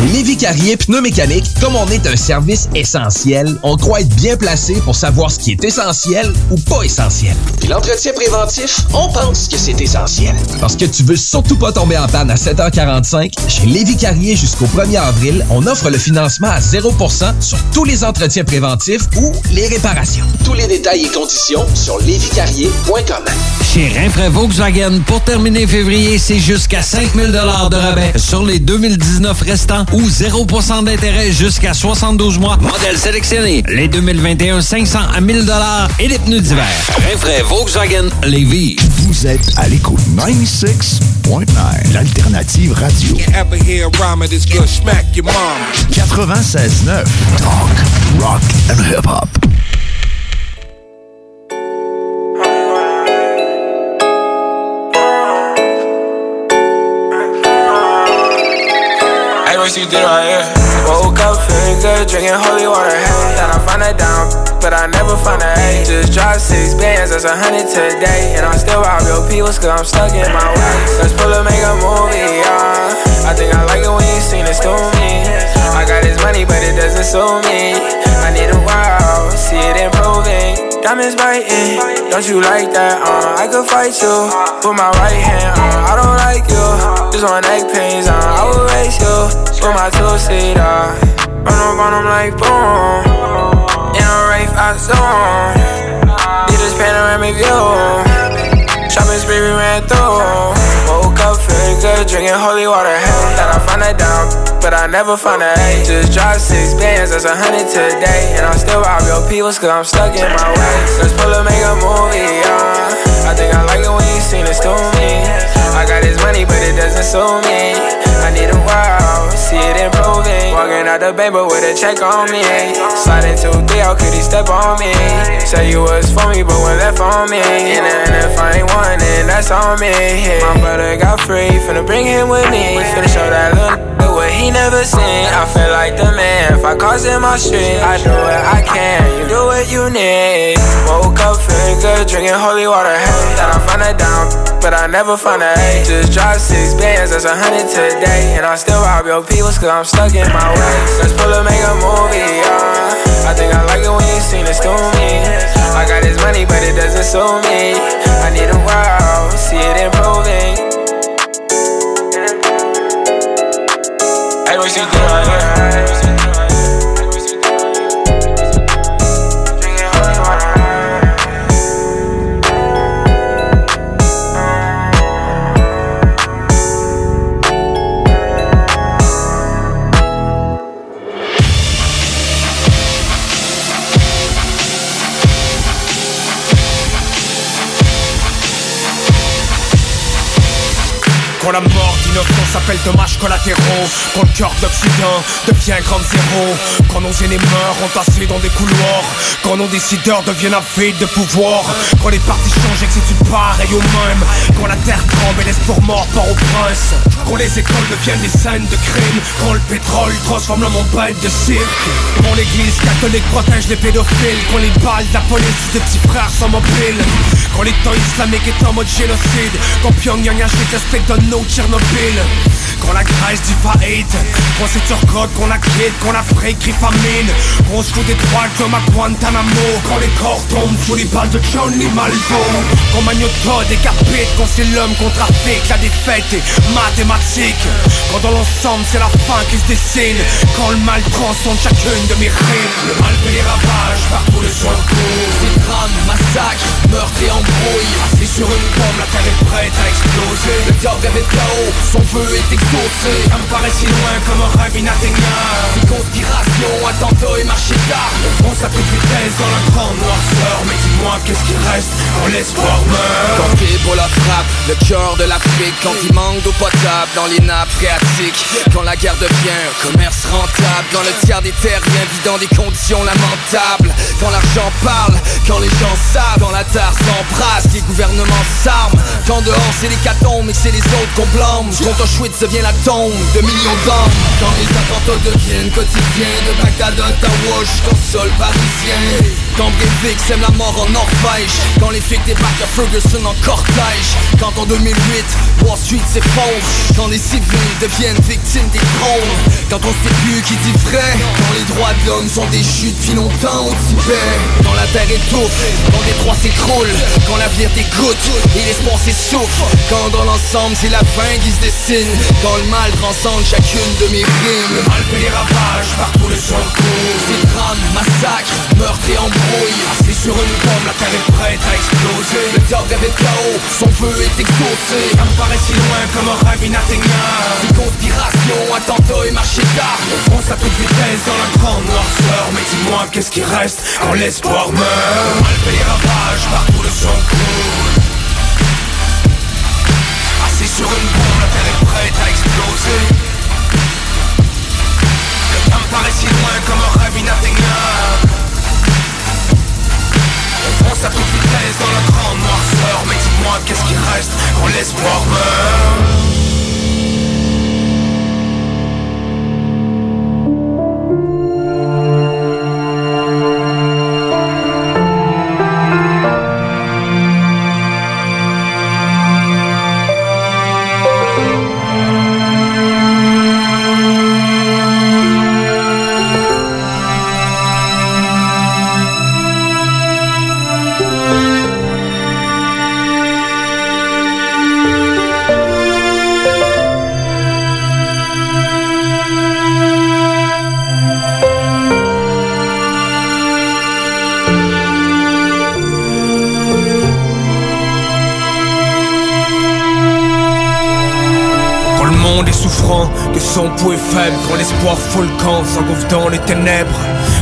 Chez Lévi Carrier Pneumécanique, comme on est un service essentiel, on croit être bien placé pour savoir ce qui est essentiel ou pas essentiel. Puis l'entretien préventif, on pense que c'est essentiel. Parce que tu veux surtout pas tomber en panne à 7h45, chez Lévi Carrier jusqu'au 1er avril, on offre le financement à 0% sur tous les entretiens préventifs ou les réparations. Tous les détails et conditions sur lévicarrier.com. Chez Rinfraie Volkswagen, pour terminer février, c'est jusqu'à 5000 de rabais sur les 2019 restants ou 0% d'intérêt jusqu'à 72 mois. Modèle sélectionné. Les 2021, 500 à 1000 et les pneus d'hiver. Rinfraie Volkswagen Lévis. Vous êtes à l'écoute 96.9, l'alternative radio. Ever hear a rhyme of this good smack your mom? 96.9, talk, rock and hip-hop. What you did oh, right here? Woke up feeling good, drinking holy water, hey. Thought I find that down, but I never find a A. Just dropped six bands, that's a hundred today. And I'm still out real people's cause I'm stuck in my way. Let's pull up, make a movie, yeah. I think I like it when you seen it to me. I got this money, but it doesn't suit me. I need a while, see it improving. Diamonds biting, don't you like that? Uh, I could fight you, put my right hand on. I don't like you, just want neck pains on. I will race you, put my two seat on. Run up on them like boom, in a rave I zone. Need this panoramic view, chop Roman spirit ran through. Woke up feeling good, drinking holy water. Hell, thought I find that down, but I never found a A. Just dropped six bands, that's a hundred today. And I'm still rob your peoples, cause I'm stuck in my ways. Let's pull up, make a movie, yeah. I think I like it when you seen it to me. I got this money, but it doesn't suit me. I need a while, see it improving. Walking out the bank, but with a check on me. Sliding too deep, how could he step on me? Say you was for me, but when left on me. And if I ain't one, then that's on me. My brother got free, finna bring him with me. Finna show that little what he never seen. I feel like the man, if I cause in my street, I do what I can, you do what you need. Woke up feeling good, drinking holy water. Hey, thought I find that down, but I never found a A. Just dropped six bands, that's a hundred today. And I still rob your peoples, cause I'm stuck in my ways. Let's pull up, make a movie, yeah. I think I like it when you seen it to me. I got this money, but it doesn't suit me. I need a while, see it improving. Hey, what you doing s'appelle dommages collatéraux Quand le cœur d'Occident devient grand zéro. Quand nos aînés meurent entassés dans des couloirs. Quand nos décideurs deviennent avides de pouvoir. Quand les partis changent et que c'est pareil au même Quand la terre tremble et laisse pour mort par au prince. Quand les écoles deviennent des scènes de crime. Quand le pétrole transforme monde bête de cirque. Quand l'église catholique protège les pédophiles. Quand les balles de la police des petits frères sont mobiles. Quand l'État islamique est en mode génocide. Quand Pyongyang agite l'aspect de nos Tchernobyl Quand la Grèce dit faillite Quand c'est Turcotte qu'on acquitte Qu'on Afrique crie famine. Qu'on se fout des droits comme à Guantanamo. Quand les corps tombent sous les balles de Johnny Malvo. Quand Magnotta décapite Quand c'est l'homme qu'on trafique La défaite est mathématique. Quand dans l'ensemble c'est la fin qui se dessine. Quand le mal transcende chacune de mes rimes. Le mal fait les ravages partout le court C'est drame, massacre, meurtre et embrouille Assis sur une bombe, la terre est prête à exploser. Le diable de chaos, son feu exaucé Ça me paraît si loin comme un rêve inatteignable. C'est conspiration, attentat et marché d'armes. On toute vitesse dans la grande noirceur. Mais dis-moi qu'est-ce qui reste quand l'espoir meurt? Quand Ebola frappe le cœur de l'Afrique Quand il manque d'eau potable dans les nappes phréatiques Quand la guerre devient un commerce rentable Quand le tiers des terriens vit dans des conditions lamentables Quand l'argent parle, quand les gens savent Quand la terre s'embrasse, les gouvernements s'arment Quand dehors c'est l'hécatombe et que c'est les autres qu'on blâme La de millions d'hommes Quand les attentats deviennent quotidiens De Bagdad à Ottawa jusqu'au sol parisien. Quand Breivik sème la mort en Norvège. Quand les flics débarquent à Ferguson en cortège. Quand en 2008 Wall Street s'effondre. Quand les civils deviennent victimes des drones. Quand on sait plus qui dit vrai. Quand les droits de l'homme sont déchus depuis longtemps au Tibet. Quand la terre étouffe Quand les droits s'écroulent. Quand l'avenir dégoûte et l'espoir s'essouffle Quand dans l'ensemble c'est la fin qui se dessine Quand le mal transcende chacune de mes rimes. Le mal fait les ravages partout le court C'est drame, massacre, meurtre et embrouille Assis sur une bombe, la terre est prête à exploser. Le diable de chaos, son feu est exaucé. Ça me paraît si loin comme un rêve inatteignable C'est conspiration, attentat et marché d'armes On fonce à toute vitesse dans la grande noirceur. Mais dis-moi qu'est-ce qui reste quand l'espoir meurt? Le mal fait les ravages partout le sang Assis sur une bombe, la terre est prête à exploser. Le temps paraît si loin comme un rêve inatteignable On fonce à toute vitesse dans la grande noirceur Mais dis-moi qu'est-ce qui reste? Quand l'espoir meurt quand l'espoir fout le s'engouffre dans les ténèbres.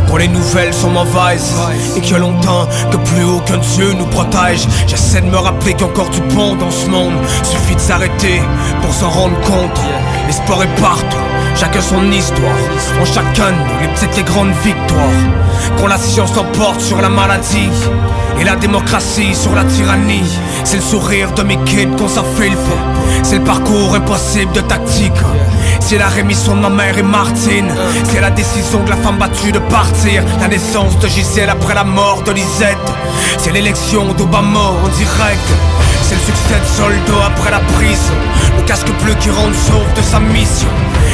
Quand les nouvelles sont mauvaises et a longtemps que plus aucun Dieu nous protège. J'essaie de me rappeler qu'il y a du bon dans ce monde. Suffit de s'arrêter pour s'en rendre compte. L'espoir est partout. Chacun son histoire, en chacun nous, les petites et grandes victoires. Quand la science l'emporte sur la maladie et la démocratie sur la tyrannie, c'est le sourire de mes kids qu'on s'enfile C'est le parcours impossible de tactique. C'est la rémission de ma mère et Martine. C'est la décision de la femme battue de partir. La naissance de Gisèle après la mort de Lisette. C'est l'élection d'Obama en direct. C'est le succès de Soldo après la prise. Le casque bleu qui rend sauve de sa mission.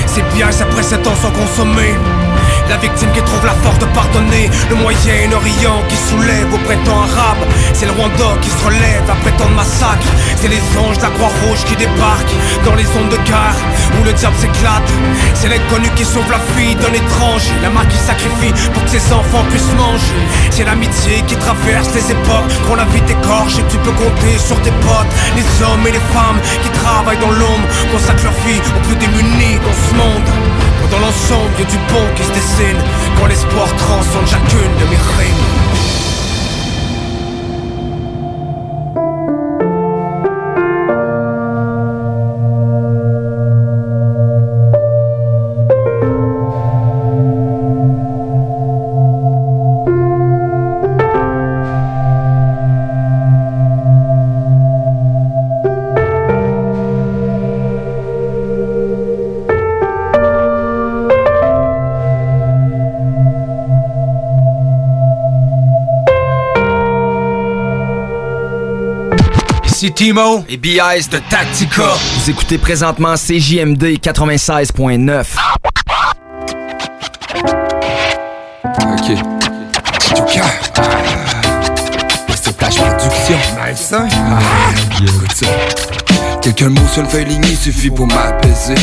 C'est bien, c'est précédents sont consommés. La victime qui trouve la force de pardonner. Le Moyen-Orient qui soulève au printemps arabe. C'est le Rwanda qui se relève après tant de massacres. C'est les anges de la Croix-Rouge qui débarquent Dans les zones de guerre où le diable s'éclate. C'est l'inconnu qui sauve la fille d'un étranger. La mère qui sacrifie pour que ses enfants puissent manger. C'est l'amitié qui traverse les époques. Quand la vie t'écorche et tu peux compter sur tes potes. Les hommes et les femmes qui travaillent dans l'ombre Consacrent leur vie aux plus démunis dans ce monde dans l'ensemble, du bon qui se dessine Quand l'espoir transcende chacune de mes rimes Timo et BIS de Tactica. Vous écoutez présentement CJMD 96.9. Ok. Quelques mots sur une feuille lignée suffit pour m'apaiser.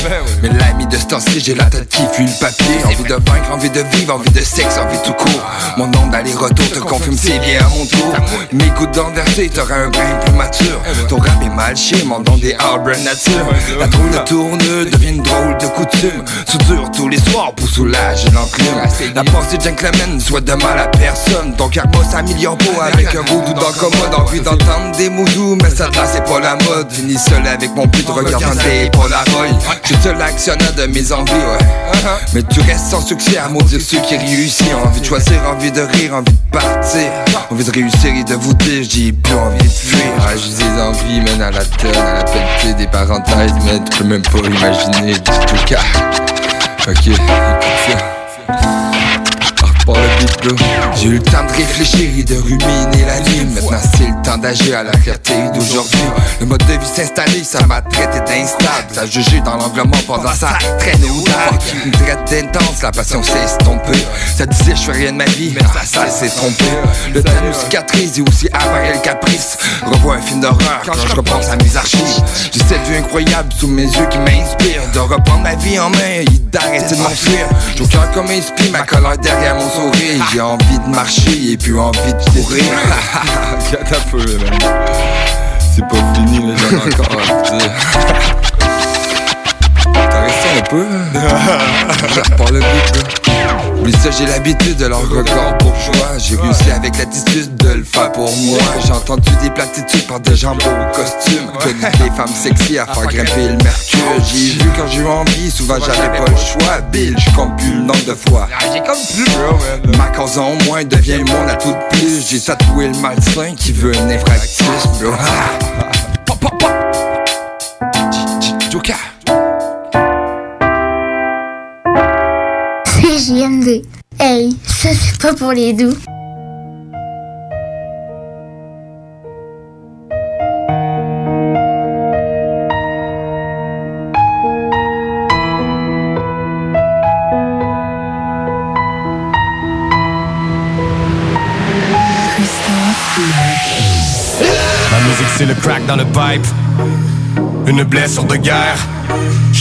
Mais l'ami de ce temps-ci, j'ai la tête qui fuit le papier. Envie de vaincre, envie de vivre, envie de sexe, envie tout court. Mon nombre d'aller-retour te confirme c'est bien à mon tour. Mes coups d'enversé, t'auras un brin plus mature. Ton rap est mal chier, mon don des arbres nature. La drôle de tourne devient une drôle de coutume. Soudure tous les soirs pour soulager l'enclume. La pensée gentleman soit de mal à personne. Ton karma s'améliore pas avec un voodoo dans commode. Envie d'entendre des mots doux, mais ça là c'est pas la mode. Fini seul avec mon but de regardant des polaroids. Je suis seul actionnaire de mes envies, ouais. Mais tu restes sans succès à maudire ceux qui réussissent. Envie de choisir, envie de rire, envie de partir. Envie de réussir et de vous dire, j'ai plus envie de fuir. Ah, j'ai des envies, mène à la tonne, à la pelletée des parenthèses, mais tu peux même pas imaginer du tout cas. Ok, écoute ça. J'ai eu le temps de réfléchir et de ruminer la ligne. Maintenant, c'est le temps d'agir à la clarté d'aujourd'hui. Le mode de vie s'installer, ça m'a traité d'instable. Ça jugé dans l'angle pendant ça traîne dark. Une traite d'intense, la passion s'est estompée. Ça disait, je fais rien de ma vie, mais ça, ça s'est trompé. Le temps nous cicatrise et aussi apparaît le caprice. Revois un film d'horreur quand je repense à mes archives. J'ai cette vue incroyable sous mes yeux qui m'inspire. De reprendre ma vie en main et d'arrêter de m'enfuir. J'ai au cœur comme ma colère derrière mon sourire. J'ai envie de marcher et puis envie de courir. Regarde un peu, man. C'est pas fini, mais j'en ai encore à dire. Un peu? Je repars le but, là. Oublie ça, j'ai l'habitude de leur record bourgeois. J'ai réussi avec l'attitude de le faire pour moi. J'ai entendu des platitudes par des gens beaux au costume. Connu des femmes sexy à faire grimper le mercure. J'ai vu quand j'ai eu envie, souvent j'avais pas le choix. Bill, je compte plus le nombre de fois. J'ai comme plus. Ma cause en moins devient le monde à tout de plus. J'ai tatoué le malsain qui veut un bro. Joker. Hey, ça c'est pas pour les doux. Ma musique c'est le crack dans le pipe. Une blessure de guerre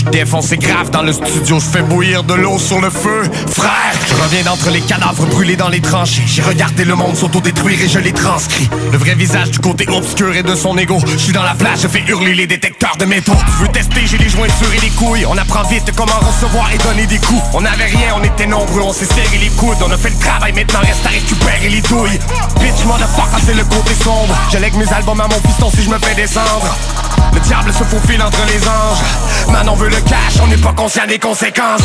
Je défonce grave dans le studio, je fais bouillir de l'eau sur le feu Frère, je vient d'entre les cadavres brûlés dans les tranchées. J'ai regardé le monde s'autodétruire et je l'ai transcrit. Le vrai visage du côté obscur et de son ego. Je suis dans la plage, je fais hurler les détecteurs de métaux. Tu veux tester, j'ai les jointures et les couilles. On apprend vite comment recevoir et donner des coups. On avait rien, on était nombreux, on s'est serré les coudes. On a fait le travail, maintenant reste à récupérer les douilles. Bitch, motherfucker, c'est le côté sombre. Je lègue mes albums à mon piston si je me fais descendre. Le diable se faufile entre les anges. Maintenant on veut le cash, on n'est pas conscient des conséquences.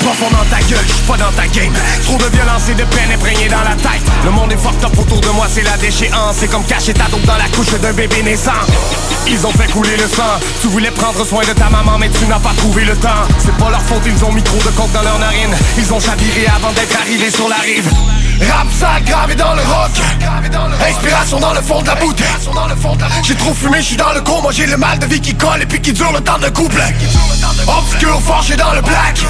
Profond dans ta gueule, j'suis pas dans ta game. Trop de violence et de peine imprégnée dans la tête. Le monde est fucked up autour de moi, c'est la déchéance. C'est comme cacher ta dope dans la couche d'un bébé naissant. Ils ont fait couler le sang. Tu voulais prendre soin de ta maman, mais tu n'as pas trouvé le temps. C'est pas leur faute, ils ont mis trop de coke dans leur narine. Ils ont chaviré avant d'être arrivés sur la rive. Rap ça gravé dans le rock Inspiration dans le fond de la bouteille J'ai trop fumé, je suis dans le con Moi j'ai le mal de vie qui colle et puis qui dure le temps de couple. Obscur, forgé dans le black.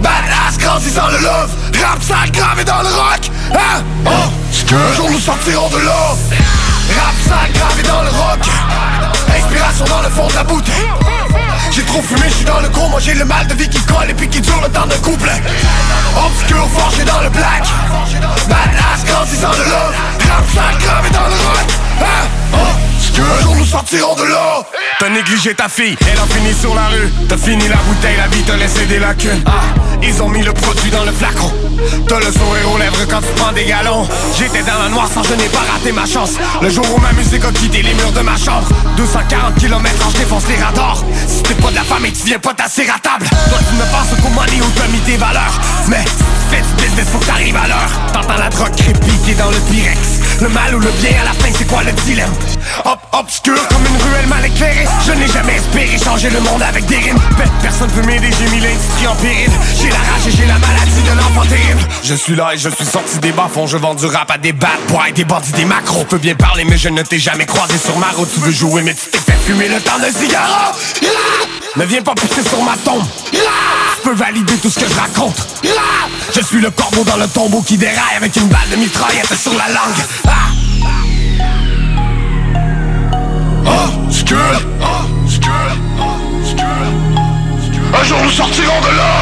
Badass, grandissant le love. Rap ça gravé dans le rock Hein? Obscur, un jour nous sortirons de là. Rap ça gravé dans le rock J'ai trop fumé, je suis dans le con Moi j'ai le mal de vie qui colle et puis qui dure le temps de couple. Obscur, forgé dans le black. Badass, grandissant de love. Rap ça gravé dans le rock. Hein? Obscur, un jour nous sortirons de là. T'as négligé ta fille, elle a fini sur la rue. T'as fini la bouteille, la vie t'a laissé des lacunes. Ah, Ils ont mis le produit dans le flacon. T'as le sourire aux lèvres quand tu prends des galons. J'étais dans la noire sans je n'ai pas raté ma chance. Le jour où ma musique a quitté les murs de ma chambre. 240 km je défonce les radars. Si t'es pas de la famille, tu viens pas t'asseoir à table. Toi tu me penses qu'au money où t'as mis tes valeurs. Mais fais du business faut que t'arrives à l'heure. T'entends la drogue crépiquer dans le Pyrex Le mal ou le bien à la fin c'est quoi le dilemme? Hop, obscur comme une ruelle mal éclairée. Je n'ai jamais espéré changer le monde avec des rimes. Pe- Personne peut m'aider, j'ai mis l'industrie en péril. J'ai la rage et j'ai la maladie de l'enfant terrible. Je suis là et je suis sorti des bas-fonds Je vends du rap à des bad boys, des bandits, des macros. Peux bien parler mais je ne t'ai jamais croisé sur ma route. Tu veux jouer mais tu t'es fait fumer le temps d'un cigare Ne viens pas pousser sur ma tombe peux valider tout ce que je raconte. Je suis le corbeau dans le tombeau qui déraille Avec une balle de mitraillette sur la langue. Ah! Oh, scud Oh, Oh, scud Un jour nous sortirons de là!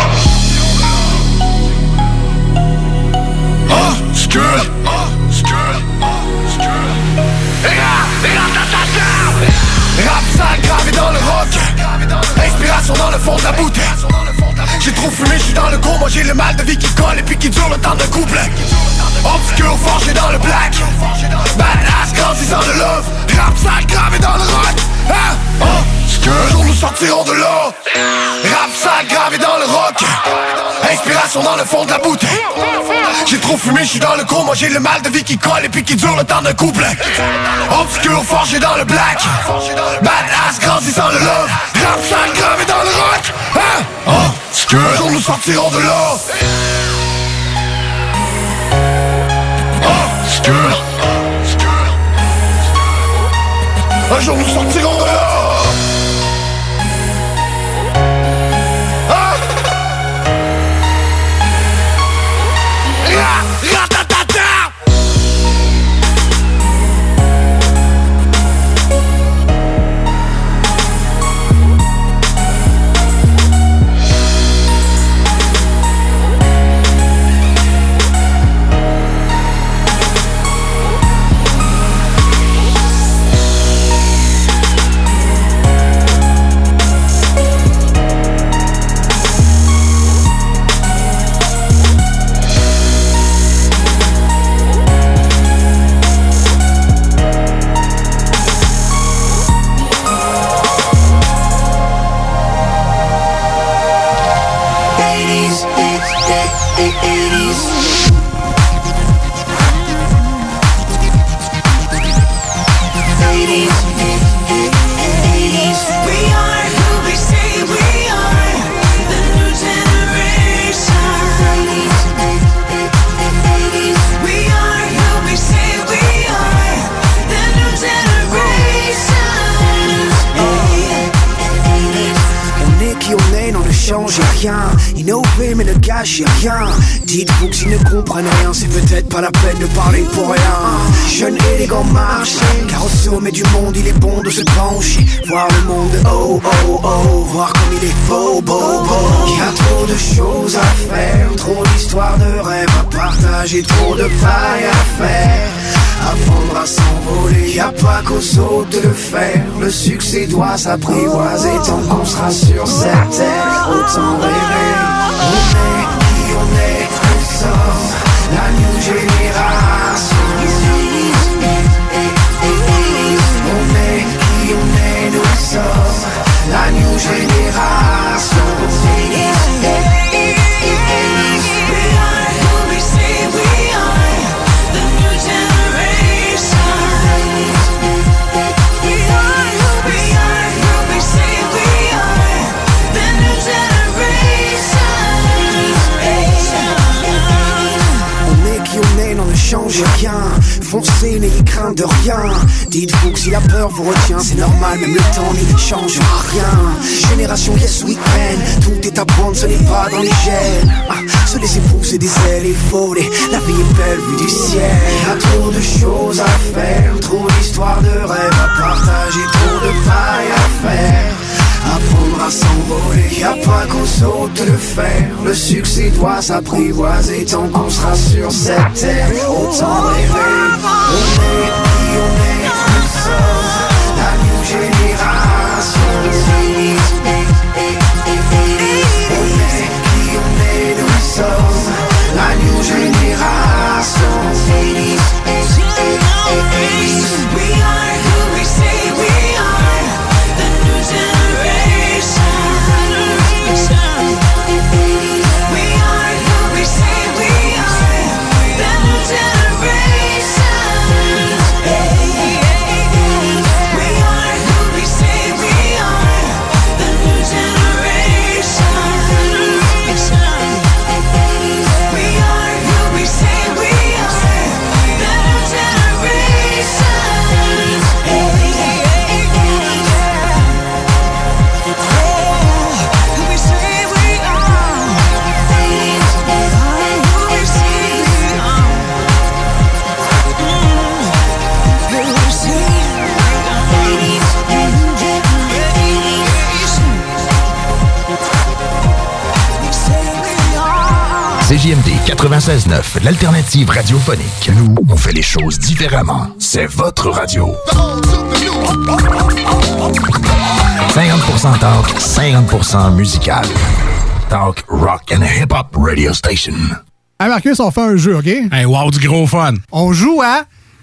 Oh, Oh, Oh, scud Rap ça gravé dans le rock. Inspiration dans le fond de la bouteille J'ai trop fumé, je suis dans le con Moi j'ai le mal de vie qui colle et puis qui dure le temps de couple. Obscur, forgé dans le black. Badass, grandissant de love. Rap ça gravé dans le rock hein? Obscur, un jour nous sortirons de là. Rap ça gravé dans Inspiration dans le fond de la bouteille J'ai trop fumé, je suis dans le con Moi j'ai le mal de vie qui colle et puis qui dure le temps de couple. Obscur, forgé dans le black. Badass, grandissant de love. Rap ça gravé dans le rock. Hein? Obscur, un jour nous sortirons de là. Obscur. Un jour nous sortirons de là caché rien. Dites-vous que s'ils ne comprennent rien, c'est peut-être pas la peine de parler pour rien. Jeune élégant marche, car au sommet du monde, il est bon de se pencher. Voir le monde, oh oh oh, voir comme il est beau, beau, beau. Y a trop de choses à faire, trop d'histoires de rêves à partager, trop de paille à faire. Apprendre à s'envoler, y a pas qu'aux autres de le faire. Le succès doit s'apprivoiser tant qu'on sera sur cette terre. Autant rêver, on est qui on est, nous sommes la new génération. On est qui on est, nous sommes la new génération. Rien Foncez, n'ayez crainte de rien. Dites-vous que si la peur vous retient C'est normal, même le temps n'y changera rien. Génération yes weekend Tout est à prendre, ce n'est pas dans les gènes. Ah, Se laisser pousser des ailes et voler La vie est belle vue du ciel. Y a trop de choses à faire Trop d'histoires de rêves à partager Trop de paille à faire Apprendre à s'envoler, y a pas autres de le faire. Le succès doit s'apprivoiser tant qu'on sera sur cette terre. Autant rêver, on est qui on est, nous sommes la new génération. On est qui on est, nous sommes la new génération. 96.9, l'alternative radiophonique. Nous, on fait les choses différemment. C'est votre radio. 50% talk, 50% musical. Talk, rock and hip-hop radio station. Hey Marcus, on fait un jeu, OK? Hey, wow, du gros fun. On joue à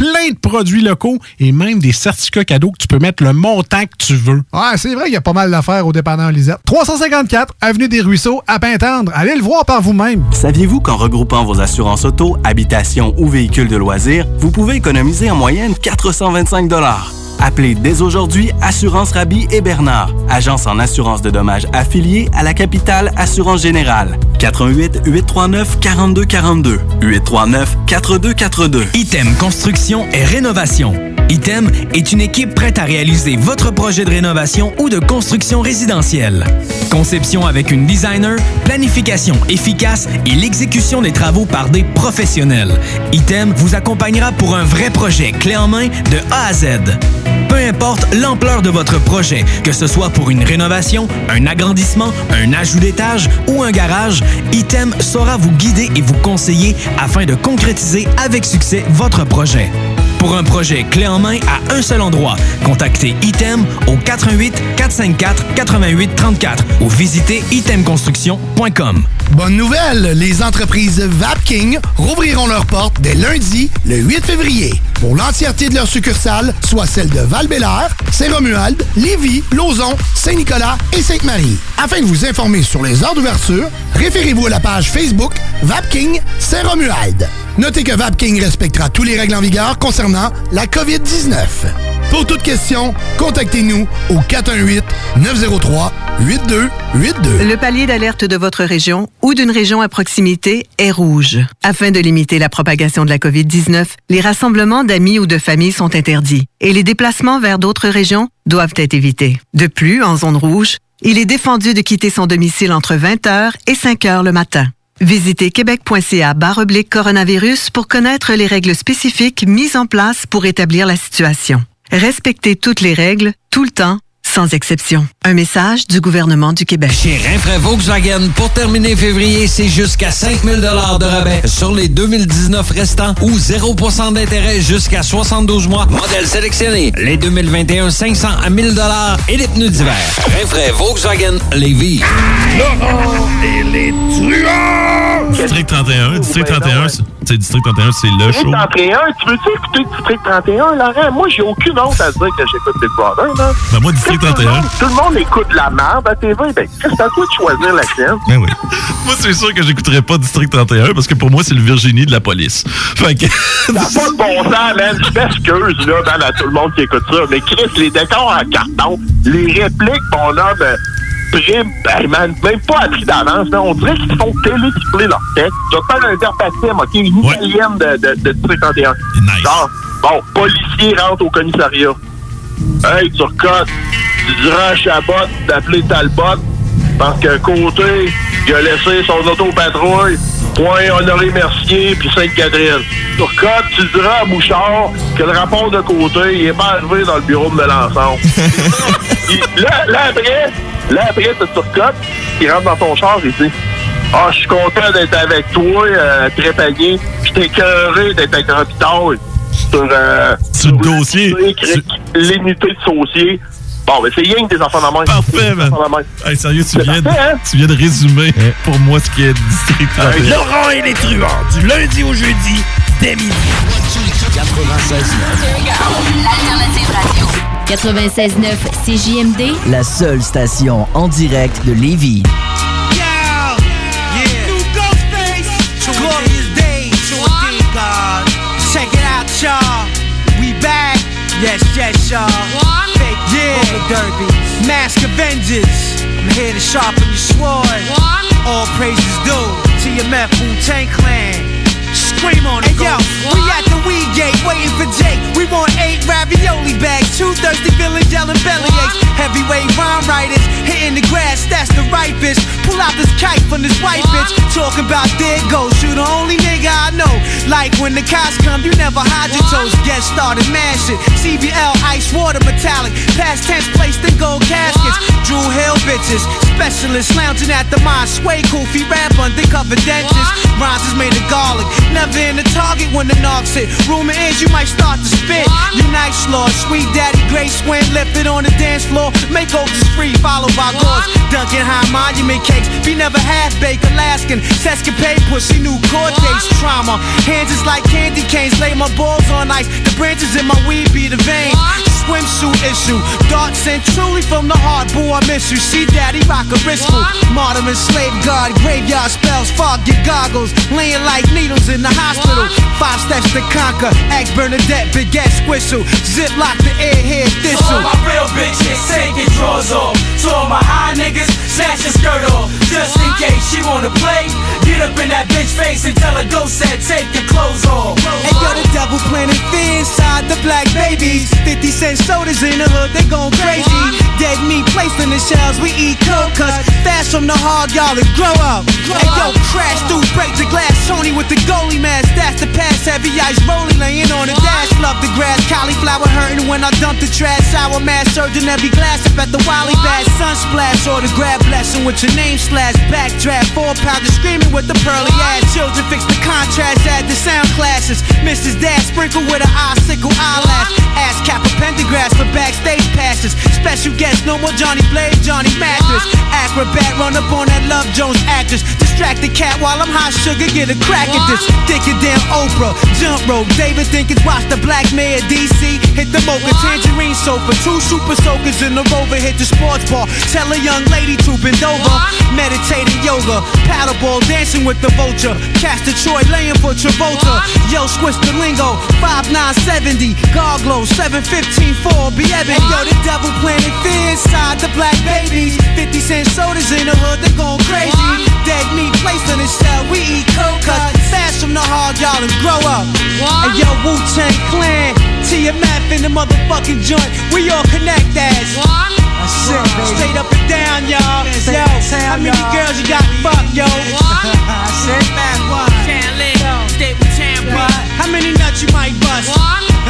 plein de produits locaux et même des certificats cadeaux que tu peux mettre le montant que tu veux. Ouais, c'est vrai qu'il y a pas mal d'affaires au dépanneur Lisette. 354 Avenue des Ruisseaux, à Pintendre. Allez le voir par vous-même. Saviez-vous qu'en regroupant vos assurances auto, habitation ou véhicules de loisirs, vous pouvez économiser en moyenne 425 Appelez dès aujourd'hui Assurance Rabi et Bernard, agence en assurance de dommages affiliée à la capitale Assurance Générale. 88 839 42 42 839 4242. Item Construction et Rénovation. Item est une équipe prête à réaliser votre projet de rénovation ou de construction résidentielle. Conception avec une designer, planification efficace et l'exécution des travaux par des professionnels. Item vous accompagnera pour un vrai projet clé en main de A à Z. Importe l'ampleur de votre projet, que ce soit pour une rénovation, un agrandissement, un ajout d'étage ou un garage, Item saura vous guider et vous conseiller afin de concrétiser avec succès votre projet. Pour un projet clé en main à un seul endroit, contactez Item au 88 454 88 34 ou visitez itemconstruction.com. Bonne nouvelle, les entreprises Vapking rouvriront leurs portes dès lundi, le 8 février, pour l'entièreté de leurs succursales, soit celles de val Saint-Romuald, Lévis, Lauson, Saint-Nicolas et Sainte-Marie. Afin de vous informer sur les heures d'ouverture, référez-vous à la page Facebook Vapking Saint-Romuald. Notez que Vapking respectera tous les règles en vigueur concernant la COVID-19. Pour toute question, contactez-nous au 418-903-8282. Le palier d'alerte de votre région ou d'une région à proximité est rouge. Afin de limiter la propagation de la COVID-19, les rassemblements d'amis ou de familles sont interdits et les déplacements vers d'autres régions doivent être évités. De plus, en zone rouge, il est défendu de quitter son domicile entre 20h et 5h le matin. Visitez québec.ca coronavirus pour connaître les règles spécifiques mises en place pour établir la situation. Respectez toutes les règles, tout le temps, sans exception. Un message du gouvernement du Québec. Chez Rinfraie Volkswagen, pour terminer février, c'est jusqu'à 5000 de rabais sur les 2019 restants ou 0% d'intérêt jusqu'à 72 mois. Modèle sélectionné. Les 2021, 500 à 1000 et les pneus d'hiver. Rinfraie Volkswagen Lévis. Laurent et les truands! District 31, District 31, c'est District 31, c'est le show. District 31, tu veux-tu écouter District 31, Laurent? Moi, j'ai aucune honte à dire que j'écoute Big Brother, là. Ben moi, District 31. monde- Tout le monde écoute la merde à TV. Ben, c'est à toi de choisir la tienne. Ben oui. Moi, c'est sûr que j'écouterais pas District 31 parce que pour moi, c'est le Virginie de la police. Fait que. N'a pas de bon sens, man. Je m'excuse, là, man, à tout le monde qui écoute ça. Mais Chris, les décors en carton, les répliques, mon homme, euh, prime, ben, man, même pas appris d'avance. là. On dirait qu'ils font télétyper leur texte. Je vais faire un verbatim, OK? Une italienne de, de, de District 31. Genre, bon, policier rentre au commissariat. Hey, Turcotte, tu diras à Chabot d'appeler Talbot parce que côté, il a laissé son auto-patrouille, point Honoré Mercier puis Sainte-Catherine. Turcotte, tu diras à Bouchard que le rapport de côté, il est pas arrivé dans le bureau de Melançon. Là, là, après, là, après, t'as Turcotte qui rentre dans ton char et dit Ah, je suis content d'être avec toi, euh, Trépanier. Je t'ai d'être avec Robitaille sur, euh, sur le dossier. L'unité de saucier. Bon, mais c'est rien que des enfants de la Parfait, man. Hey, sérieux, tu viens, de, tu viens de résumer pour moi ce qui est District 31. Laurent et les truands, du lundi au jeudi, dès midi. 96.9 CJMD, La seule station en direct de Lévis. Yes, yes, y'all. Fake yeah. Derby. Mask Avengers. I'm here to sharpen your sword. All praises due to your Wu Tang Clan. On it, hey, yo, we at the weed gate waiting for Jake. We want eight ravioli bags, two thirsty villains yelling belly aches. Heavyweight rhyme writers hitting the grass, that's the right bitch. Pull out this kite from this white bitch. Talking about there goes, you the only nigga I know. Like when the cops come, you never hide your toes. Get started, mash it. CBL, ice water, metallic. Past tense placed in gold caskets. Drew Hill bitches. Specialists lounging at the mine. Sway Kofi rap undercover dentist. Rhymes is made of garlic. Never in the target when the knocks hit. Rumor is you might start to spit. You're nice lord, sweet daddy, Grace Swin, lifted on the dance floor. make Makeovers free, followed by gauze. Dunkin' high monument cakes. Be never half baked, Alaskan. Sescapade, pussy, new cortex trauma. Hands is like candy canes. Lay my balls on ice. The branches in my weed be the vein. Swimsuit issue. Dark sent truly from the heart. boy, I miss you. See daddy rock a wristful. Martyr and slave guard. Graveyard spells. Fog your goggles. Laying like needles in the hospital. Five steps to conquer. Axe Bernadette, big ass whistle. Zip lock the airhead thistle. all my real bitches, take your drawers off. To all my high niggas, snatch your skirt off. Just in case she wanna play, get up in that bitch face and tell her go set, take your clothes off. And yo, the devil planted fear inside the black babies. 50 cent sodas in the hood, they going crazy. Dead meat placed in the shells, we eat cold cuts. Fast from the hog, y'all, and grow up. And yo, crash through, break the glass. Tony with the goalie mask, that's the pass. Heavy ice rolling, laying on the dash. Love the grass, cauliflower hurting when I dump the trash. Sour mask, surging every glass up at the Wally Bass. Sun splash, or the grab blessing with your name slash. Backdraft, four pounders screaming with the pearly ass. Children fix the contrast, add the sound classes. Mrs. Dad sprinkle with an icicle eyelash. Ass cap a pentagrass for backstage pass. masters. Special guests, no more Johnny Blade, Johnny Mathis. Acrobat, run up on that Love Jones actress. Distract the cat while I'm hot sugar, get a crack at this. Dick it down Oprah, jump rope. David Dinkins, watch the Black Mayor DC. Hit the mocha, tangerine sofa. Two super soakers in the rover, hit the sports bar. Tell a young lady to bend over. Meditating yoga, paddleball, dancing with the vulture. Castor Troy laying for Travolta. Yo, squish the lingo, 5970. Garglow, 715 4, be Ebony. Yo, the devil planted fear inside the black babies. 50 cent sodas in the hood, they going crazy. Dead meat placed on the shell, we eat coke cut. Fast from the hard, y'all, and grow up. And yo, Wu Tang Clan, TMF in the motherfucking joint. We all connect as. That's it, baby. Straight up and down, y'all. Yo, how many girls you got fucked, yo? That's it, man. Stay with Tampa. How many nuts you might bust?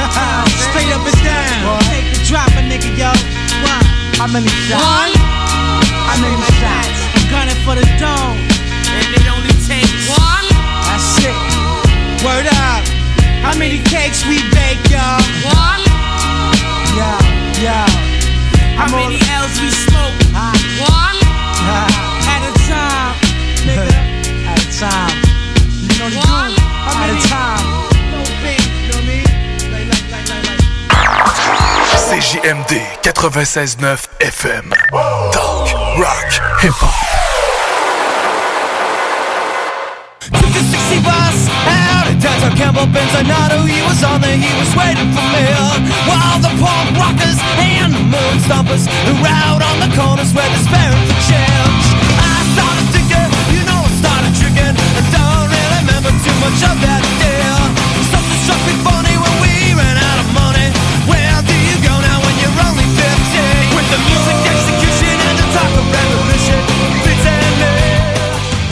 Straight up and down. Take the drop, a nigga, yo. One. How many shots? One. How many shots? I'm gunning for the dome. And it only takes one. That's it. Word up. How many cakes we bake, y'all? One. Yo, yo. How many L's we smoke? Ah. One. Ah. At a time, nigga. At a time. CJMD 96.9 FM. Talk, rock, hip hop. Took the 60 bus out at Dr. Campbell Benz. He was on there, he was waiting for me. While the punk rockers and the moon stompers were out on the corners were despairing for change. I started thinking, you know, I started drinking. I don't really remember too much of that day. Something struck me